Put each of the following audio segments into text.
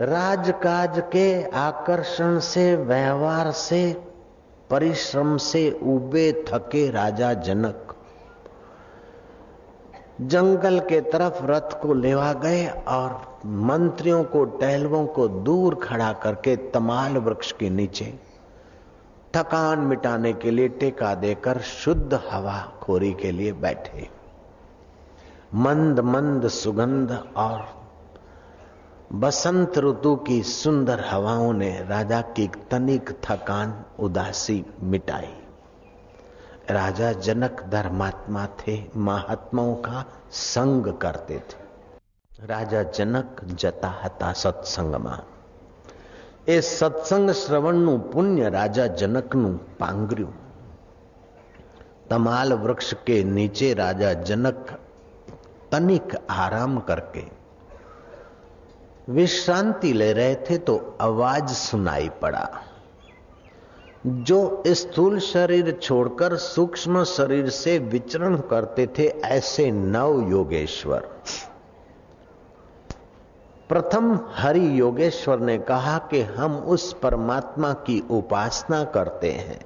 राजकाज के आकर्षण से, व्यवहार से, परिश्रम से उबे थके राजा जनक। जंगल के तरफ़ रथ को लेवा गए और मंत्रियों को, टहलवों को दूर खड़ा करके तमाल वृक्ष के नीचे थकान मिटाने के लिए टेका देकर शुद्ध हवा खोरी के लिए बैठे। मंद मंद सुगंध और बसंत ऋतु की सुंदर हवाओं ने राजा की तनिक थकान उदासी मिटाई राजा जनक धर्मात्मा थे महात्माओं का संग करते थे राजा जनक जता હતા સત્સંગમાં એ સત્સંગ શ્રવણનું પુણ્ય રાજા જનકનું પાંગર્યું तमाल वृक्ष के नीचे राजा जनक तनिक आराम करके विश्रांति ले रहे थे तो आवाज़ सुनाई पड़ा। जो स्थूल शरीर छोड़कर सूक्ष्म शरीर से विचरण करते थे, ऐसे नव योगेश्वर। प्रथम हरि योगेश्वर ने कहा कि हम उस परमात्मा की उपासना करते हैं,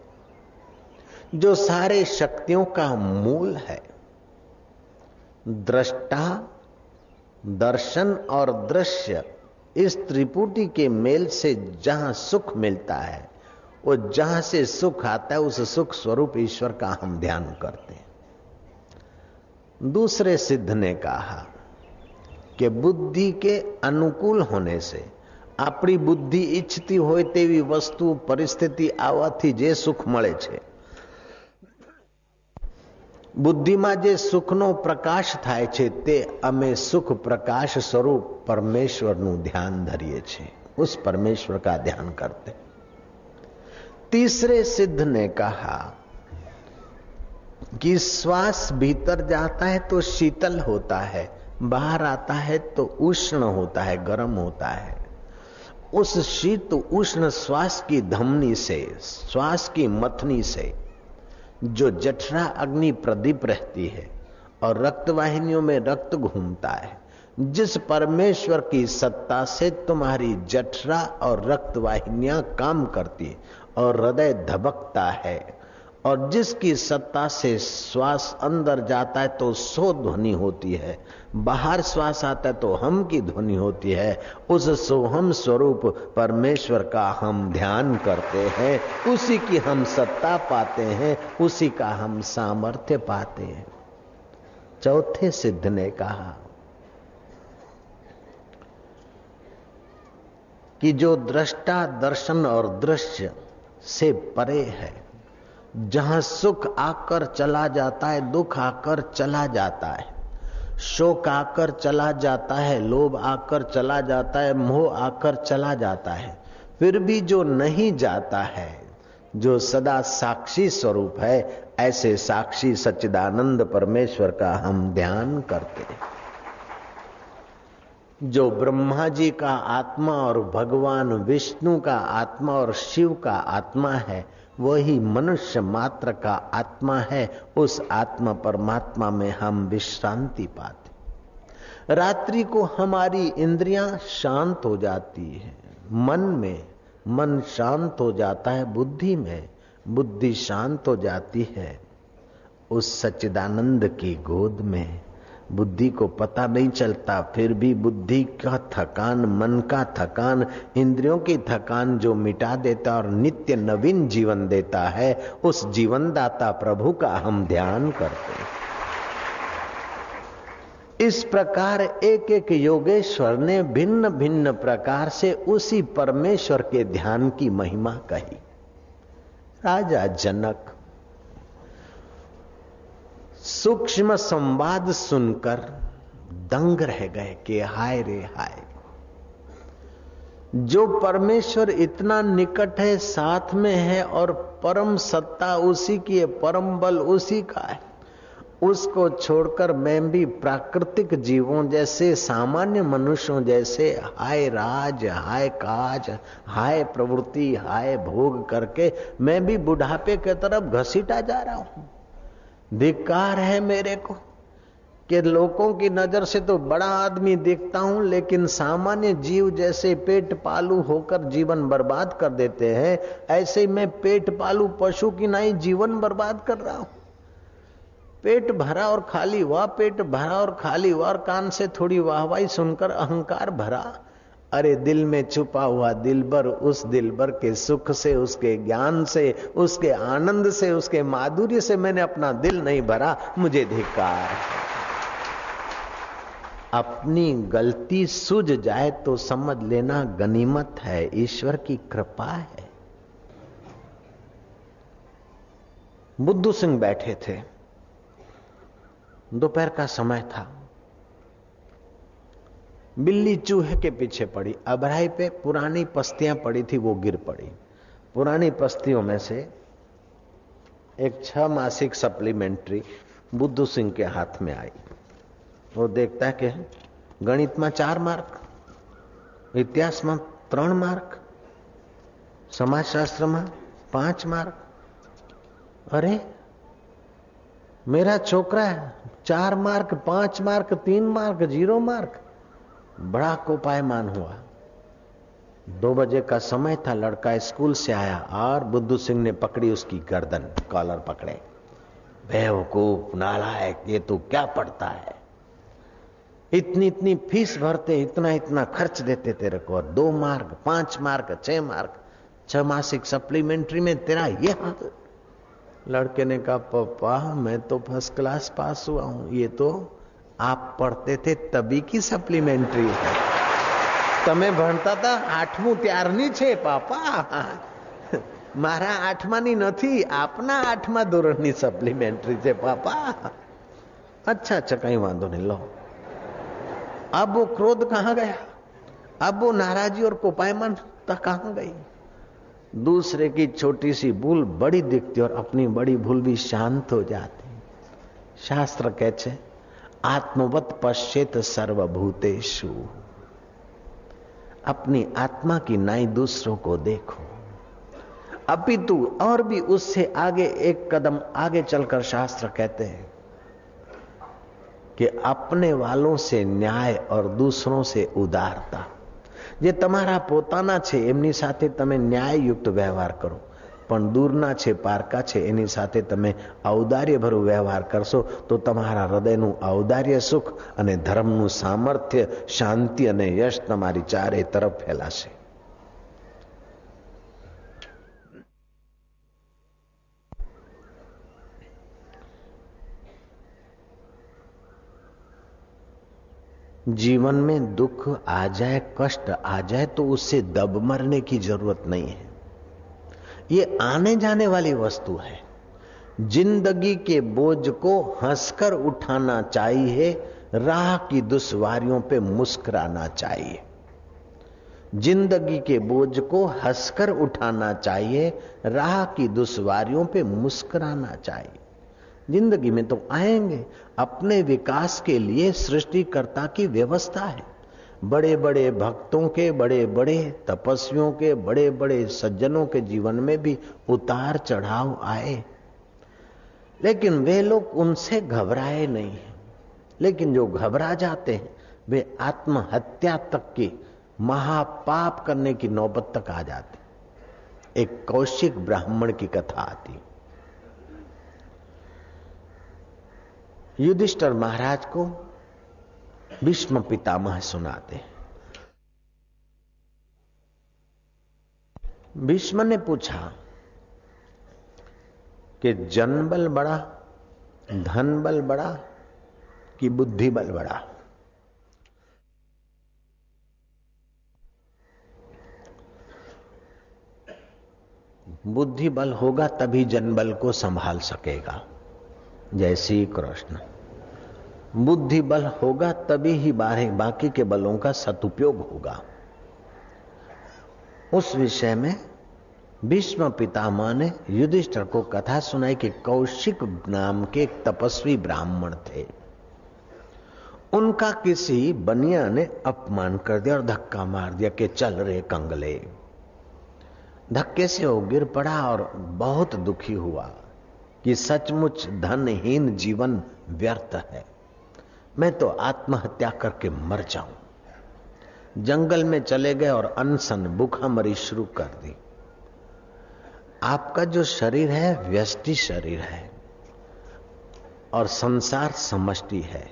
जो सारे शक्तियों का मूल है। दृष्टा, दर्शन और दृश्य इस त्रिपुटी के मेल से जहां सुख मिलता है वो जहां से सुख आता है उस सुख स्वरूप ईश्वर का हम ध्यान करते हैं दूसरे सिद्ध ने कहा कि बुद्धि के अनुकूल होने से આપણી બુદ્ધિ ઈચ્છતી હોય તેવી વસ્તુ પરિસ્થિતિ આવવાથી જે સુખ મળે છે બુદ્ધિમાં જે સુખનો પ્રકાશ થાય છે તે અમે સુખ પ્રકાશ સ્વરૂપ પરમેશ્વરનું ધ્યાન ધરીએ છીએ उस परमेश्वर का ध्यान करते तीसरे सिद्ध ने कहा कि श्वास भीतर जाता है तो शीतल होता है बाहर आता है तो उष्ण होता है गर्म होता है उस शीत उष्ण श्वास की धमनी से श्वास की मथनी से जो जठरा अग्नि प्रदीप रहती है और रक्त वाहिनियों में रक्त घूमता है, जिस परमेश्वर की सत्ता से तुम्हारी जठरा और रक्त वाहिनियाँ काम करती और हृदय धबकता है। और जिसकी सत्ता से श्वास अंदर जाता है तो सो ध्वनि होती है। बाहर श्वास आता है तो हम की ध्वनि होती है। उस सोहम स्वरूप परमेश्वर का हम ध्यान करते हैं। उसी की हम सत्ता पाते हैं, उसी का हम सामर्थ्य पाते हैं। चौथे सिद्ध ने कहा कि जो दृष्टा दर्शन और दृश्य से परे है जहाँ सुख आकर चला जाता है, दुख आकर चला जाता है। शोक आकर चला जाता है, लोभ आकर चला जाता है, मोह आकर चला जाता है। फिर भी जो नहीं जाता है, जो सदा साक्षी स्वरूप है, ऐसे साक्षी सच्चिदानंद परमेश्वर का हम ध्यान करते हैं। जो ब्रह्मा जी का आत्मा और भगवान विष्णु का आत्मा और शिव का आत्मा है वही मनुष्य मात्र का आत्मा है, उस आत्मा परमात्मा में हम विश्रांति पाते रात्रि को हमारी इंद्रियाँ शांत हो जाती है। मन में, मन शांत हो जाता है, बुद्धि में बुद्धि शांत हो जाती है, उस सच्चिदानंद की गोद में। बुद्धि को पता नहीं चलता, फिर भी बुद्धि का थकान, मन का थकान, इंद्रियों की थकान जो मिटा देता और नित्य नवीन जीवन देता है, उस जीवन दाता प्रभु का हम ध्यान करते हैं। इस प्रकार एक एक योगेश्वर ने भिन्न भिन्न प्रकार से उसी परमेश्वर के ध्यान की महिमा कही। राजा जनक सूक्ष्म संवाद सुनकर दंग रह गए कि हाय रे हाय। जो परमेश्वर इतना निकट है, साथ में है और परम सत्ता उसी की है, परम बल उसी का है, उसको छोड़कर मैं भी प्राकृतिक जीवों जैसे, सामान्य मनुष्यों जैसे, हाय राज, हाय काज, हाय प्रवृत्ति, हाय भोग करके मैं भी बुढ़ापे के तरफ़ घसीटा जा रहा हूँ। धिकार है मेरे को कि लोगों की नज़र से तो बड़ा आदमी देखता हूँ, लेकिन सामान्य जीव जैसे पेट पालू होकर जीवन बर्बाद कर देते हैं। ऐसे मैं पेट पालू पशु की नहीं जीवन बर्बाद कर रहा हूँ। पेट भरा और खाली हुआ पेट भरा और खाली हुआ और कान से थोड़ी वाहवाही सुनकर अहंकार भरा। अरे दिल में छुपा हुआ दिलबर उस दिलबर के सुख से, उसके ज्ञान से, उसके आनंद से, उसके माधुर्य से मैंने अपना दिल नहीं भरा। मुझे धिकार अपनी गलती सूझ जाए तो समझ लेना गनीमत है। ईश्वर की कृपा है। बुद्धू सिंह बैठे थे। दोपहर का समय था। बिल्ली चूहे के पीछे पड़ी, अबराई पे पुरानी पस्तियाँ पड़ी थी, वो गिर पड़ी। पुरानी पस्तियों में से एक छह मासिक सप्लीमेंट्री बुद्धू सिंह के हाथ में आई। वो देखता है कि गणित में चार मार्क, इतिहास में त्रण मार्क, समाजशास्त्र में पाँच मार्क। अरे, मेरा छोकरा है, चार मार्क, पाँच मार्क, तीन मार्क, ज़ीरो मार्क। बड़ा कोपायमान हुआ। दो बजे का समय था, लड़का स्कूल से आया और बुद्धू सिंह ने पकड़ी उसकी गर्दन, कॉलर पकड़े। बेवकूफ़, नालायक, ये तो क्या पढ़ता है? इतनी इतनी फ़ीस भरते, इतना इतना खर्च देते तेरे को, और दो मार्क, पाँच मार्क, छह मार्क, छह मासिक सप्लीमेंट्री में तेरा ये हाल लड़के ने कहा पापा मैं तो फ़र्स्ट क्लास पास हुआ हूँ, ये तो आप पढ़ते थे तभी की सप्लीमेंट्री है તમે ભણતા હતા આઠમું ત્યારની છે પાપા મારા આઠમાની નથી આપના આઠમા ધોરણની સપ્લિમેન્ટરી છે પાપા अच्छा अच्छा कहीं वांधो नहीं लो अब वो क्रोध कहां गया अब वो नाराजी और कोपायमनता कहां गई दूसरे की छोटी सी भूल बड़ी दिखती और अपनी बड़ी भूल भी शांत हो जाती शास्त्र कहते आत्मवत पश्चेत सर्वभूतेषु अपनी आत्मा की नाई दूसरों को देखो अपितु और भी उससे आगे एक कदम आगे चलकर शास्त्र कहते हैं कि अपने वालों से न्याय और दूसरों से उदारता જે તમારા પોતાના છે એમની સાથે તમે ન્યાયયુક્ત વ્યવહાર કરો પણ દૂરના છે પારકા છે એની સાથે તમે ઔદાર્યભરું વ્યવહાર કરશો તો તમારા હૃદયનું ઔદાર્ય સુખ અને ધર્મનું સામર્થ્ય શાંતિ અને યશ તમારી ચારે તરફ ફેલાશે जीवन में दुख आ जाए कष्ट आ जाए तो उससे दब मरने की जरूरत नहीं है ये आने जाने वाली वस्तु है। ज़िंदगी के बोझ को हंसकर उठाना चाहिए, राह की दुश्वारियों पे मुस्कुराना चाहिए। ज़िंदगी के बोझ को हंसकर उठाना चाहिए, राह की दुश्वारियों पे मुस्कुराना चाहिए। ज़िंदगी में तो आएँगे, अपने विकास के लिए सृष्टिकर्ता की व्यवस्था है। बड़े बड़े भक्तों के बड़े बड़े तपस्वियों के बड़े बड़े सज्जनों के जीवन में भी उतार चढ़ाव आए। लेकिन वे लोग उनसे घबराए नहीं लेकिन जो घबरा जाते हैं, वे आत्महत्या तक की, महापाप करने की नौबत तक आ जाते एक कौशिक ब्राह्मण की कथा आती। युधिष्ठर महाराज को भीष्म पितामह सुनाते हैं। भीष्म ने पूछा कि जन बल बड़ा धन बल बड़ा कि बुद्धि बल बड़ा? बुद्धि बल होगा तभी जनबल को संभाल सकेगा। जय श्री कृष्ण। बुद्धि बल होगा तभी ही बारे बाकी के बलों का सदुपयोग होगा। उस विषय में भीष्म पितामह ने युधिष्ठर को कथा सुनाई कि कौशिक नाम के एक तपस्वी ब्राह्मण थे। उनका किसी बनिया ने अपमान कर दिया और धक्का मार दिया कि चल रहे कंगले। धक्के से वो गिर पड़ा और बहुत दुखी हुआ कि सचमुच धनहीन जीवन व्यर्थ है। मैं तो आत्महत्या करके मर जाऊँ। जंगल में चले गए और अनसन भूखा मरी शुरू कर दी। आपका जो शरीर है, व्यष्टि शरीर है और संसार समष्टि है।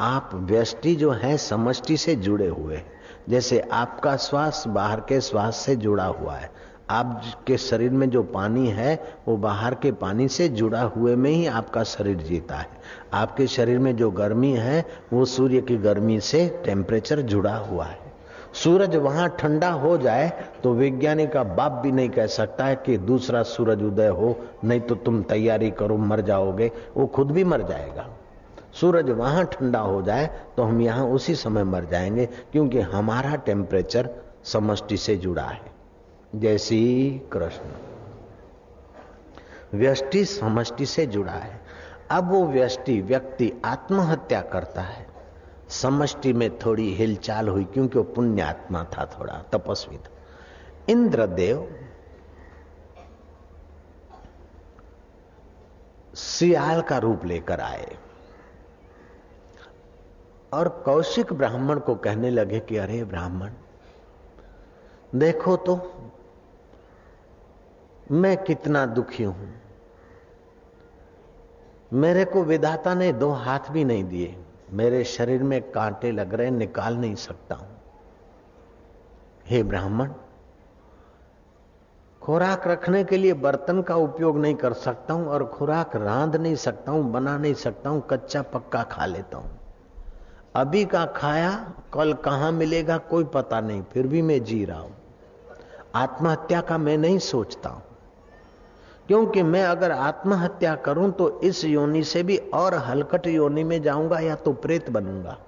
आप व्यष्टि जो है, समष्टि से जुड़े हुए जैसे आपका श्वास बाहर के श्वास से जुड़ा हुआ है आपके शरीर में जो पानी है, वो बाहर के पानी से जुड़ा हुए में ही आपका शरीर जीता है। आपके शरीर में जो गर्मी है, वो सूर्य की गर्मी से टेम्परेचर जुड़ा हुआ है। सूरज वहाँ ठंडा हो जाए तो वैज्ञानिक का बाप भी नहीं कह सकता है कि दूसरा सूरज उदय हो, नहीं तो तुम तैयारी करो, मर जाओगे, वो खुद भी मर जाएगा। सूरज वहाँ ठंडा हो जाए तो हम यहाँ उसी समय मर जाएँगे, क्योंकि हमारा टेम्परेचर समष्टि से जुड़ा है। जैसी कृष्ण। व्यष्टि समष्टि से जुड़ा है। अब वो व्यष्टि व्यक्ति आत्महत्या करता है। समष्टि में थोड़ी हिलचाल हुई क्योंकि वो पुण्य आत्मा था थोड़ा तपस्वी था इंद्रदेव सियाल का रूप लेकर आए और कौशिक ब्राह्मण को कहने लगे कि अरे ब्राह्मण, देखो तो मैं कितना दुखी हूँ। मेरे को विधाता ने दो हाथ भी नहीं दिए। मेरे शरीर में कांटे लग रहे, निकाल नहीं सकता हूँ। हे ब्राह्मण, खुराक रखने के लिए बर्तन का उपयोग नहीं कर सकता हूँ और खुराक रांध नहीं सकता हूँ, बना नहीं सकता हूँ, कच्चा पक्का खा लेता हूँ। अभी का खाया, कल कहाँ मिलेगा कोई पता नहीं, फिर भी मैं जी रहा हूँ। आत्महत्या का मैं नहीं सोचता हूँ। क्योंकि मैं अगर आत्महत्या करूँ तो इस योनि से भी और हलकट योनि में जाऊँगा या तो प्रेत बनूँगा।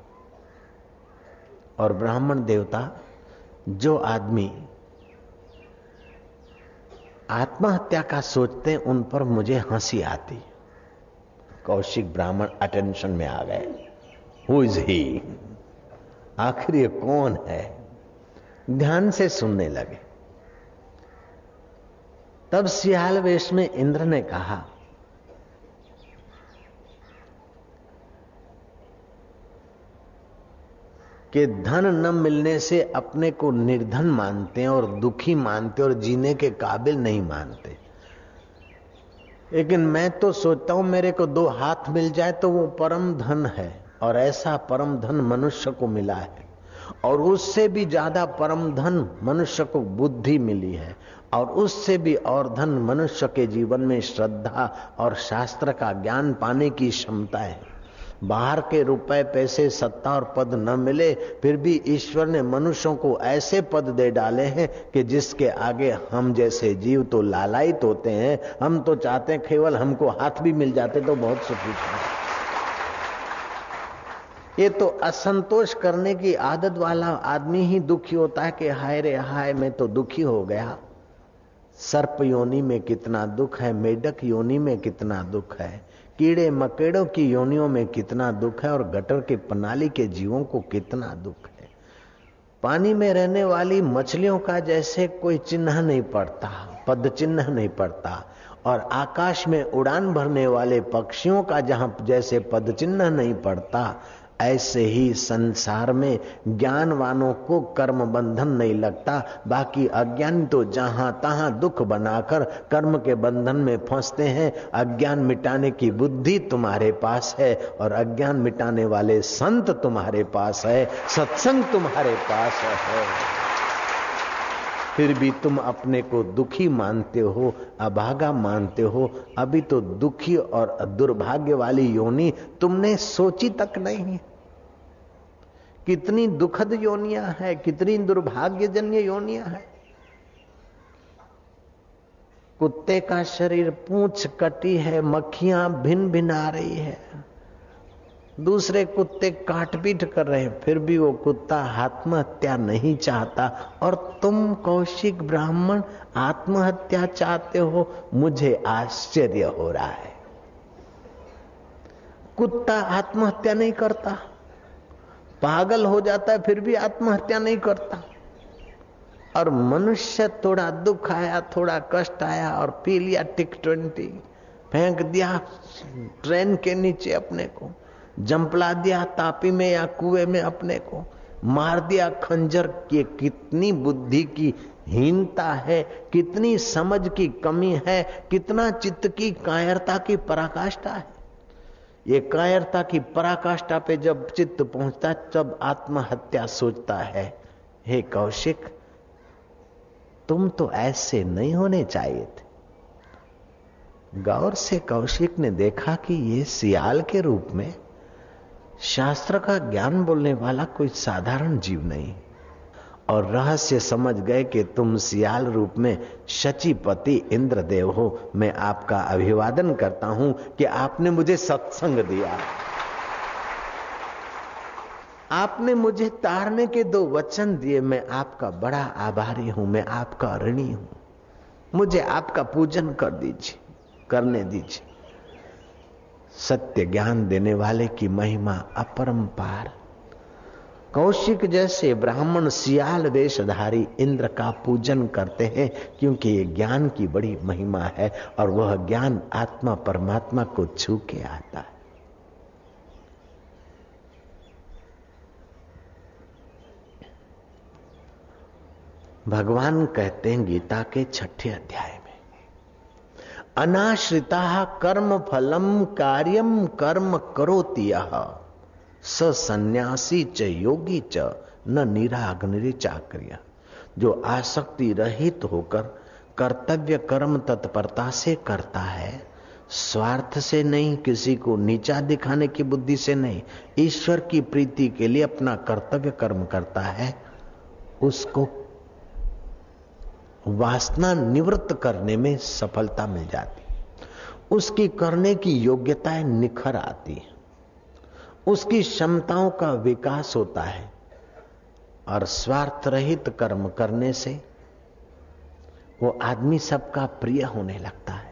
और ब्राह्मण देवता, जो आदमी आत्महत्या का सोचते उन पर मुझे हँसी आती। कौशिक ब्राह्मण अटेंशन में आ गए। हु इज़ ही आखिर ये कौन है? ध्यान से सुनने लगे। तब सियाल वेश में इंद्र ने कहा, कि धन न मिलने से अपने को निर्धन मानते हैं और दुखी मानते और जीने के काबिल नहीं मानते। लेकिन मैं तो सोचता हूँ, मेरे को दो हाथ मिल जाए तो वो परम धन है और ऐसा परम धन मनुष्य को मिला है। और उससे भी ज़्यादा परम धन मनुष्य को बुद्धि मिली है और उससे भी और धन मनुष्य के जीवन में श्रद्धा और शास्त्र का ज्ञान पाने की क्षमता है। बाहर के रुपए, पैसे, सत्ता और पद न मिले, फिर भी ईश्वर ने मनुष्यों को ऐसे पद दे डाले हैं कि जिसके आगे हम जैसे जीव तो लालायित होते हैं। हम तो चाहते हैं केवल हमको हाथ भी मिल जाते तो बहुत सुखी ये तो असंतोष करने की आदत वाला आदमी ही दुखी होता है कि हाय रे, हाय, मैं तो दुखी हो गया। सर्प योनि में कितना दुख है, मेढक योनि में कितना दुख है, कीड़े मकेड़ों की योनियों में कितना दुख है और गटर के प्रणाली के जीवों को कितना दुख है। पानी में रहने वाली मछलियों का जैसे कोई चिन्ह नहीं पड़ता, पद चिन्ह नहीं पड़ता और आकाश में उड़ान भरने वाले पक्षियों का जहाँ जैसे पद चिन्ह नहीं पड़ता ऐसे ही संसार में ज्ञानवानों को कर्म बंधन नहीं लगता, बाकी अज्ञान तो जहाँ तहां दुख बनाकर कर्म के बंधन में फंसते हैं। अज्ञान मिटाने की बुद्धि तुम्हारे पास है और अज्ञान मिटाने वाले संत तुम्हारे पास है, सत्संग तुम्हारे पास है। फिर भी तुम अपने को दुखी मानते हो, अभागा मानते हो। अभी तो दुखी और दुर्भाग्य वाली योनि तुमने सोची तक नहीं है। कितनी दुखद योनिया है, कितनी दुर्भाग्यजन्य योनिया है। कुत्ते का शरीर पूछ कटी है, मक्खियाँ भिन भिन आ रही है। दूसरे कुत्ते काट पीट कर रहे हैं, फिर भी वो कुत्ता आत्महत्या नहीं चाहता। और तुम कौशिक ब्राह्मण आत्महत्या चाहते हो, मुझे आश्चर्य हो रहा है। कुत्ता आत्महत्या नहीं करता। पागल हो जाता है, फिर भी आत्महत्या नहीं करता। और मनुष्य थोड़ा दुख आया, थोड़ा कष्ट आया और पी लिया टिक ट्वेंटी फेंक दिया, ट्रेन के नीचे अपने को। जंपला दिया, तापी में या कुएँ में अपने को। मार दिया, खंजर की कितनी बुद्धि की हीनता है, कितनी समझ की कमी है, कितना चित्त की कायरता की पराकाष्ठा है। ये कायरता की पराकाष्ठा पे जब चित्त पहुँचता है, तब आत्महत्या सोचता है। हे कौशिक, तुम तो ऐसे नहीं होने चाहिए थे। गौर से कौशिक ने देखा कि ये सियाल के रूप में शास्त्र का ज्ञान बोलने वाला कोई साधारण जीव नहीं। और रहस्य समझ गए कि तुम सियाल रूप में शचीपति इंद्रदेव हो। मैं आपका अभिवादन करता हूँ कि आपने मुझे सत्संग दिया। आपने मुझे तारने के दो वचन दिए। मैं आपका बड़ा आभारी हूँ। मैं आपका ऋणी हूँ। मुझे आपका पूजन कर दीजिए, करने दीजिए। सत्य ज्ञान देने वाले की महिमा अपरंपार कौशिक जैसे ब्राह्मण सियाल वेशधारी इंद्र का पूजन करते हैं, क्योंकि ये ज्ञान की बड़ी महिमा है और वह ज्ञान आत्मा परमात्मा को छू के आता है। भगवान कहते हैं गीता के छठे अध्याय में, अनाश्रिता कर्म फलम कार्यम कर्म करोति स सन्यासी च योगी च, न निराग्नि चाक्रिया। जो आसक्ति रहित होकर कर्तव्य कर्म तत्परता से करता है, स्वार्थ से नहीं, किसी को नीचा दिखाने की बुद्धि से नहीं, ईश्वर की प्रीति के लिए अपना कर्तव्य कर्म करता है, उसको वासना निवृत्त करने में सफलता मिल जाती। उसकी करने की योग्यताएँ निखर आती है। उसकी क्षमताओं का विकास होता है और स्वार्थ रहित कर्म करने से वो आदमी सबका प्रिय होने लगता है।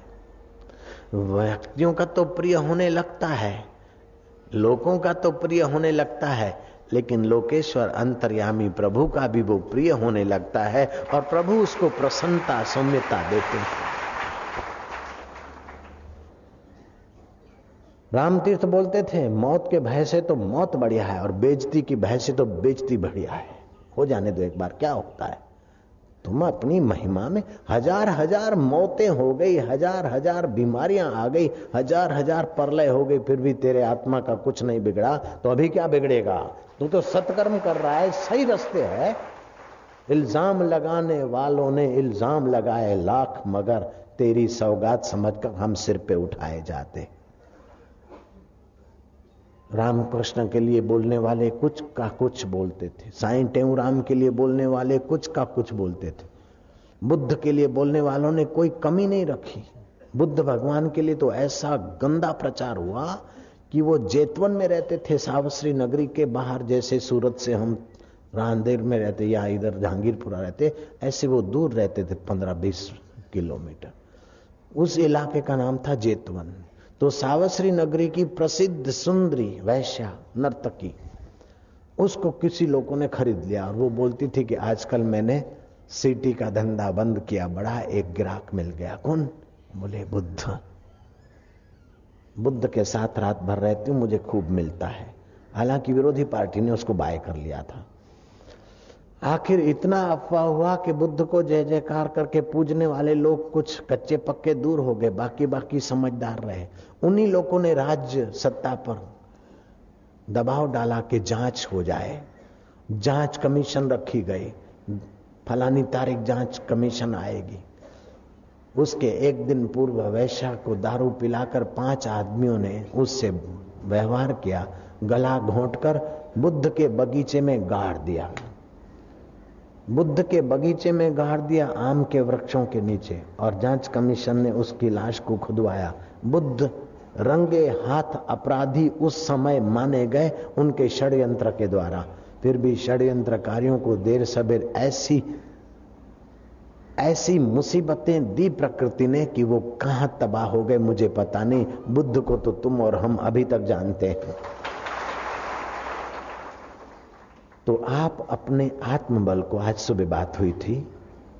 व्यक्तियों का तो प्रिय होने लगता है, लोगों का तो प्रिय होने लगता है, लेकिन लोकेश्वर अंतर्यामी प्रभु का भी वो प्रिय होने लगता है और प्रभु उसको प्रसन्नता, सौम्यता देते हैं। रामतीर्थ बोलते थे, मौत के भय से तो मौत बढ़िया है और बेजती की भय से तो बेजती बढ़िया है। हो जाने दो एक बार, क्या होता है? तुम अपनी महिमा में हज़ार हज़ार मौतें हो गई, हज़ार हज़ार बीमारियाँ आ गई, हज़ार हज़ार परलय हो गई, फिर भी तेरे आत्मा का कुछ नहीं बिगड़ा तो अभी क्या बिगड़ेगा? तू तो सत्कर्म कर रहा है, सही रस्ते है। इल्ज़ाम लगाने वालों ने इल्ज़ाम लगाए लाख मगर तेरी सौगात समझकर हम सिर पे उठाए जाते। रामकृष्ण के लिए बोलने वाले कुछ का कुछ बोलते थे। साईं टेऊ राम के लिए बोलने वाले कुछ का कुछ बोलते थे। बुद्ध के लिए बोलने वालों ने कोई कमी नहीं रखी। बुद्ध भगवान के लिए तो ऐसा गंदा प्रचार हुआ कि वो जेतवन में रहते थे सावश्री नगरी के बाहर, जैसे सूरत से हम रांदेर में रहते या इधर जहांगीरपुरा रहते, ऐसे वो दूर रहते थे, पंद्रह बीस किलोमीटर। उस इलाके का नाम था जेतवन। तो सावश्री नगरी की प्रसिद्ध सुंदरी वैश्या नर्तकी, उसको किसी लोगों ने खरीद लिया और वो बोलती थी कि आजकल मैंने सिटी का धंधा बंद किया, बड़ा एक ग्राहक मिल गया। कौन? बोले, बुद्ध। बुद्ध के साथ रात भर रहती हूँ, मुझे खूब मिलता है। हालाँकि विरोधी पार्टी ने उसको बाय कर लिया था। आखिर इतना अफवाह हुआ कि बुद्ध को जय जयकार करके पूजने वाले लोग कुछ कच्चे पक्के दूर हो गए बाकी बाकी समझदार रहे। उन्हीं लोगों ने राज्य सत्ता पर दबाव डाला कि जाँच हो जाए। जाँच कमीशन रखी गई। फलानी तारीख जाँच कमीशन आएगी। उसके एक दिन पूर्व वैश्या को दारू पिलाकर पाँच आदमियों ने उससे व्यवहार किया। गला घोंटकर बुद्ध के बगीचे में गाड़ दिया। बुद्ध के बगीचे में गाड़ दिया आम के वृक्षों के नीचे, और जाँच कमीशन ने उसकी लाश को खुदवाया। बुद्ध रंगे हाथ अपराधी उस समय माने गए उनके षड्यंत्र के द्वारा। फिर भी षड्यंत्रकारियों को देर सबेर ऐसी ऐसी मुसीबतें दी प्रकृति ने कि वो कहाँ तबाह हो गए मुझे पता नहीं। बुद्ध को तो तुम और हम अभी तक जानते हैं। तो आप अपने आत्मबल को, आज सुबह बात हुई थी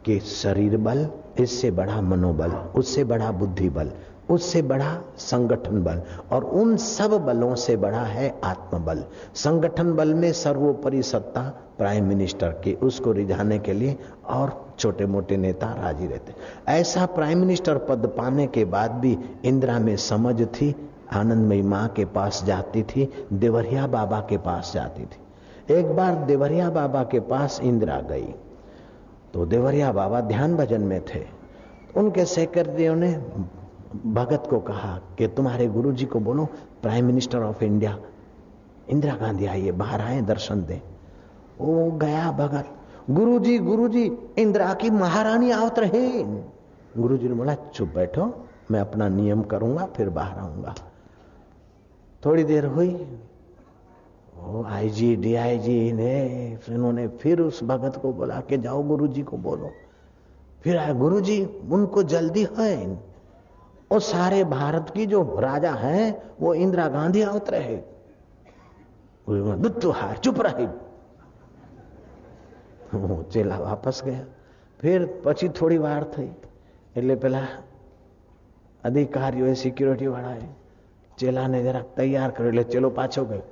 कि शरीर बल, इससे बड़ा मनोबल, उससे बड़ा बुद्धि बल, उससे बड़ा संगठन बल, और उन सब बलों से बड़ा है आत्मबल। संगठन बल में सर्वोपरि सत्ता प्राइम मिनिस्टर की, उसको रिझाने के लिए और छोटे मोटे नेता राज़ी रहते। ऐसा प्राइम मिनिस्टर पद पाने के बाद भी इंदिरा में समझ थी, आनंदमयी माँ के पास जाती थी, देवरिया बाबा के पास जाती थी। एक बार देवरिया बाबा के पास इंदिरा गई। तो देवरिया बाबा ध्यान भजन में थे। उनके सेक्रेटरियों ने भगत को कहा कि तुम्हारे गुरु जी को बोलो prime minister of India Indira Gandhi आइए, बाहर आए, दर्शन दे। वो गया भगत गुरु जी गुरु जी इंदिरा की महारानी आवत रहे गुरु जी ने बोला, चुप बैठो, मैं अपना नियम करूँगा, फिर बाहर आऊँगा। थोड़ी देर हुई वो आईजी डीआईजी ने फिर उन्होंने फिर उस भगत को बोला कि जाओ गुरु जी को बोलो फिर आए गुरु जी उनको जल्दी है वो सारे भारत की जो राजा है वो इंदिरा गांधी आवत रहे हार चुप रहे ચેલા વાપસ ગયા ફેર પછી થોડી વાર થઈ એટલે પેલા અધિકારીઓએ સિક્યુરિટી વાળાએ ચેલાને જરાક તૈયાર કર્યો એટલે ચેલો પાછો ગયો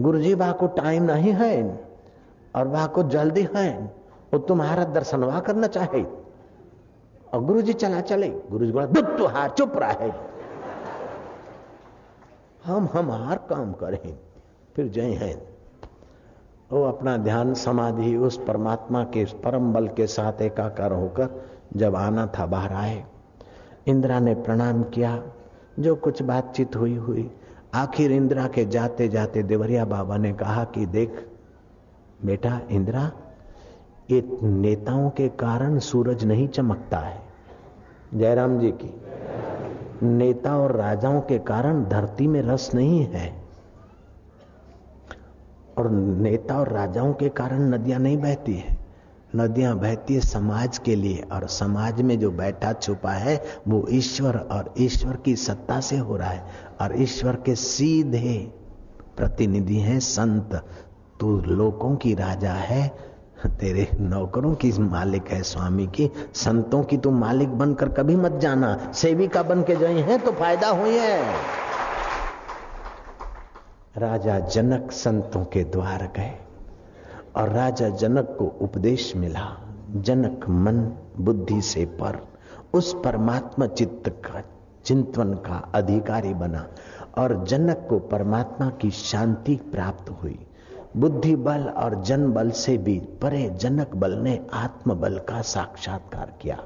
गुरुजी बा को टाइम नहीं है और बा को जल्दी है, वो तुम्हारा दर्शनवा करना चाहे। और गुरु जी चला चले गुरु जी बोला, दुख हार चुप रहे। हम हमार काम करें, फिर जय हैं। वो अपना ध्यान समाधि उस परमात्मा के परम बल के साथ एकाकार होकर जब आना था, बाहर आए। इंदिरा ने प्रणाम किया, जो कुछ बातचीत हुई हुई। आखिर इंदिरा के जाते जाते देवरिया बाबा ने कहा कि देख, बेटा इंदिरा, ये नेताओं के कारण सूरज नहीं चमकता है। जयराम जी की, नेता और राजाओं के कारण धरती में रस नहीं है। और नेता और राजाओं के कारण नदियाँ नहीं बहती है। नदियाँ बहती है समाज के लिए, और समाज में जो बैठा छुपा है, वो ईश्वर और ईश्वर की सत्ता से हो रहा है, और ईश्वर के सीधे प्रतिनिधि हैं संत। तू लोगों की राजा है, तेरे नौकरों की मालिक है स्वामी की, संतों की तू मालिक बनकर कभी मत जाना, सेविका बन के गए हैं तो फ़ायदा हुई है। राजा जनक संतों के द्वार गए। और राजा जनक को उपदेश मिला। जनक मन बुद्धि से पर। उस परमात्मा चित्त का चिंतन का अधिकारी बना और जनक को परमात्मा की शांति प्राप्त हुई। बुद्धि बल और जन बल से भी परे जनक बल ने आत्म बल का साक्षात्कार किया।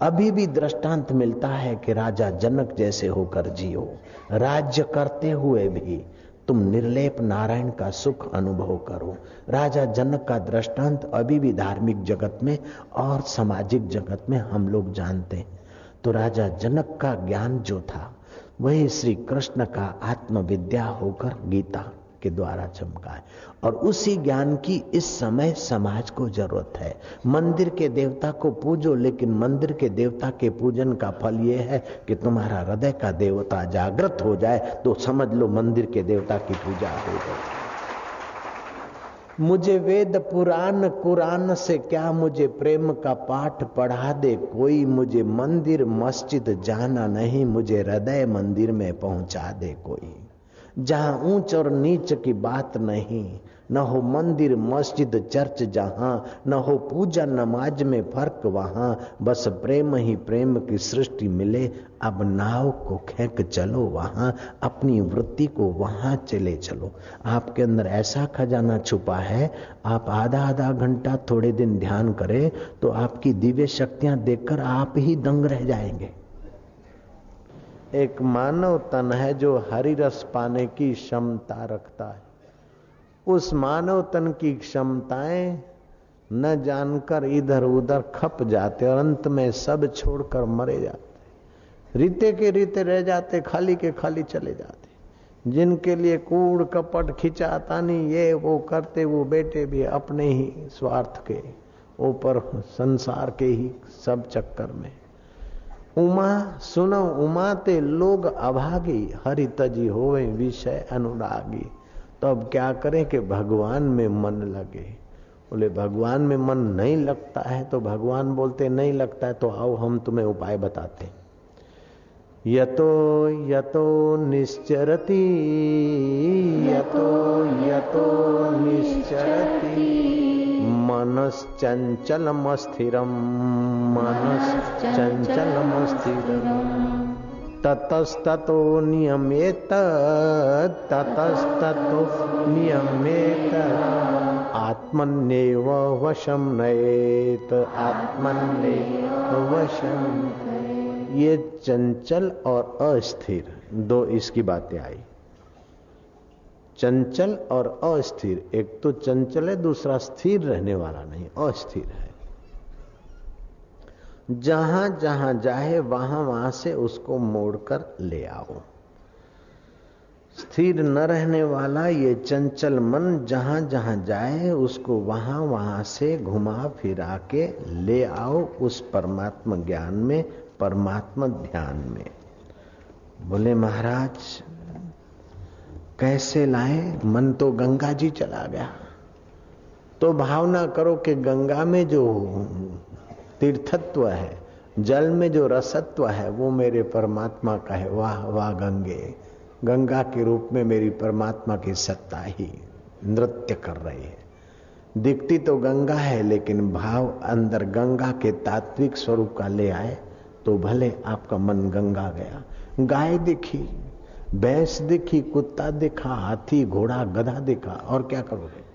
अभी भी दृष्टांत मिलता है कि राजा जनक जैसे होकर जियो। राज्य करते हुए भी तुम निर्लेप नारायण का सुख अनुभव करो। राजा जनक का दृष्टांत अभी भी धार्मिक जगत में और सामाजिक जगत में हम लोग जानते हैं। तो राजा जनक का ज्ञान जो था, वही श्री कृष्ण का आत्मविद्या होकर गीता। के द्वारा चमका है और उसी ज्ञान की इस समय समाज को ज़रूरत है। मंदिर के देवता को पूजो, लेकिन मंदिर के देवता के पूजन का फल यह है कि तुम्हारा हृदय का देवता जागृत हो जाए तो समझ लो मंदिर के देवता की पूजा हो गई। मुझे वेद पुराण, कुरान से क्या मुझे प्रेम का पाठ पढ़ा दे? कोई मुझे मंदिर, मस्जिद जाना नहीं, मुझे हृदय मंदिर में पहुँचा दे कोई। जहाँ ऊंच और नीच की बात नहीं, न हो मंदिर, मस्जिद, चर्च जहाँ, न हो पूजा, नमाज़ में फ़र्क वहाँ। बस प्रेम ही प्रेम की सृष्टि मिले, अब नाव को खेक चलो वहाँ, अपनी वृत्ति को वहाँ चले चलो। आपके अंदर ऐसा खजाना छुपा है, आप आधा आधा घंटा थोड़े दिन ध्यान करें तो आपकी दिव्य शक्तियाँ देखकर आप ही दंग रह जाएँगे। एक मानव तन है जो हरि रस पाने की क्षमता रखता है। उस मानव तन की क्षमताएँ न जानकर इधर उधर खप जाते और अंत में सब छोड़कर मरे जाते। रीते के रीते रह जाते, खाली के खाली चले जाते। जिनके लिए कूड़, कपट खिंचाता नहीं ये, वो करते, वो बेटे भी अपने ही स्वार्थ के ऊपर, संसार के ही सब चक्कर में। उमा, सुनो उमा ते लोग अभागी हरि तजी होवे विषय अनुरागी। तो अब क्या करें कि भगवान में मन लगे। बोले, भगवान में मन नहीं लगता है तो भगवान बोलते, नहीं लगता है तो आओ हम तुम्हें उपाय बताते यतो यतो निश्चरति, यतो यतो निश्चरति। मनश्चञ्चलमस्थिरम्। मनश्चञ्चलमस्थिरम्। ततस्ततो नियमेत ततस्ततो नियमेत। आत्मन्येव वशम नएत आत्मन्येव वशम ये चंचल और अस्थिर। दो इसकी बातें आई। चंचल और अस्थिर। एक तो चंचल है, दूसरा स्थिर रहने वाला नहीं, अस्थिर है। जहाँ जहाँ जाए, वहाँ वहाँ से उसको मोड़कर ले आओ। स्थिर न रहने वाला ये चंचल मन जहाँ जहाँ जाए, उसको वहाँ वहाँ से घुमा फिरा के ले आओ उस परमात्मा ज्ञान में, परमात्मा ध्यान में। बोले महाराज कैसे लाए? मन तो गंगा जी चला गया। तो भावना करो कि गंगा में जो तीर्थत्व है, जल में जो रसत्व है, वो मेरे परमात्मा का है। वाह वाह, गंगे। गंगा के रूप में मेरी परमात्मा की सत्ता ही नृत्य कर रही है। दिखती तो गंगा है, लेकिन भाव अंदर गंगा के तात्विक स्वरूप का ले आए तो भले आपका मन गंगा गया। गाय दिखी भैंस दिखी कुत्ता दिखा हाथी घोड़ा गधा दिखा और क्या करोगे?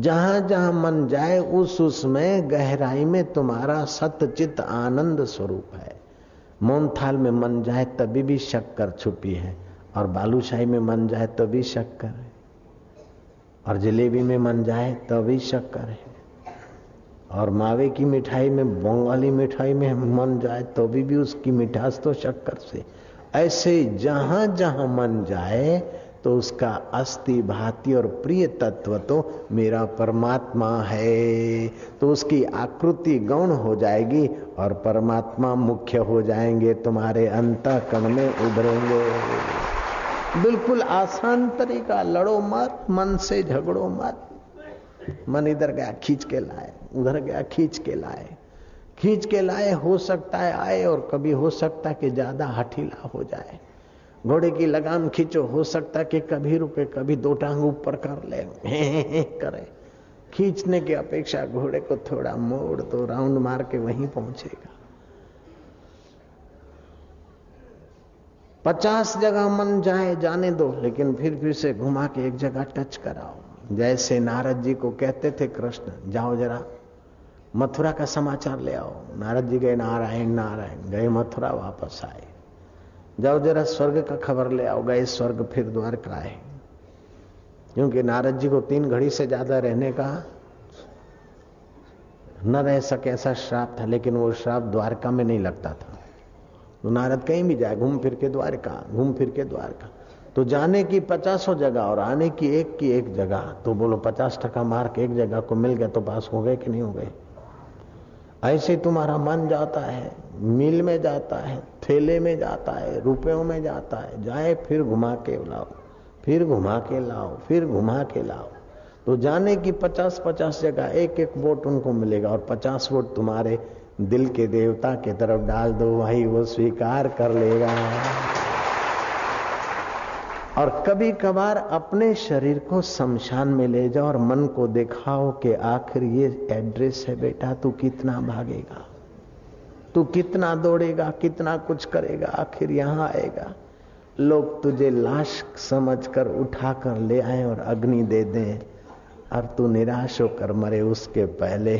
जहाँ जहाँ मन जाए उस उसमें गहराई में तुम्हारा सत्यचित आनंद स्वरूप है। मोनथाल में मन जाए तभी भी शक्कर छुपी है और बालूशाही में मन जाए तभी शक्कर है। और जलेबी में मन जाए तभी शक्कर है। और मावे की मिठाई में बंगाली मिठाई में मन जाए तो भी, भी उसकी मिठास तो शक्कर से ऐसे जहाँ जहाँ मन जाए तो उसका अस्थि भाती और प्रिय तत्व तो मेरा परमात्मा है। तो उसकी आकृति गौण हो जाएगी और परमात्मा मुख्य हो जाएँगे, तुम्हारे अंत कण में उभरेंगे। बिल्कुल आसान तरीका, लड़ो मत, मन से झगड़ो मत। मन इधर गया, खींच के लाए, उधर गया, खींच के लाए। खींच के लाए, हो सकता है आए और कभी हो सकता है कि ज़्यादा हठीला हो जाए। घोड़े की लगाम खींचो, हो सकता कि कभी रुके कभी दो टांग ऊपर कर ले। करे। खींचने की अपेक्षा घोड़े को थोड़ा मोड़ तो राउंड मार के वहीं पहुंचेगा। पचास जगह मन जाए, जाने दो, लेकिन फिर फिर से घुमा के एक जगह टच कराओ। जैसे नारद जी को कहते थे कृष्ण, जाओ जरा मथुरा का समाचार ले आओ। नारद जी गए, नारायण नारायण गए, मथुरा वापस आए। जाओ जरा स्वर्ग का खबर ले आओ, गए स्वर्ग, फिर द्वारका है क्योंकि नारद जी को तीन घड़ी से ज़्यादा रहने का न रह सके ऐसा श्राप था, लेकिन वो श्राप द्वारका में नहीं लगता था। तो नारद कहीं भी जाए, घूम फिर के द्वारका, घूम फिर के द्वारका। तो जाने की पचासों जगह और आने की एक की एक जगह तो बोलो पचास टका मार्क एक जगह को मिल गया तो पास हो गए कि नहीं हो गए? ऐसे तुम्हारा मन जाता है, मिल में जाता है थैले में जाता है, रुपयों में जाता है, जाए फिर घुमा के लाओ, फिर घुमा के लाओ, फिर घुमा के लाओ। तो जाने की पचास पचास जगह एक एक वोट उनको मिलेगा और पचास वोट तुम्हारे दिल के देवता के तरफ़ डाल दो भाई वो स्वीकार कर लेगा। और कभी कभार अपने शरीर को शमशान में ले जाओ और मन को दिखाओ कि आखिर ये एड्रेस है बेटा, तू कितना भागेगा? तू कितना दौड़ेगा? कितना कुछ करेगा? आखिर यहाँ आएगा। लोग तुझे लाश समझकर उठाकर ले आए और अग्नि दे दें और तू निराश होकर मरे। उसके पहले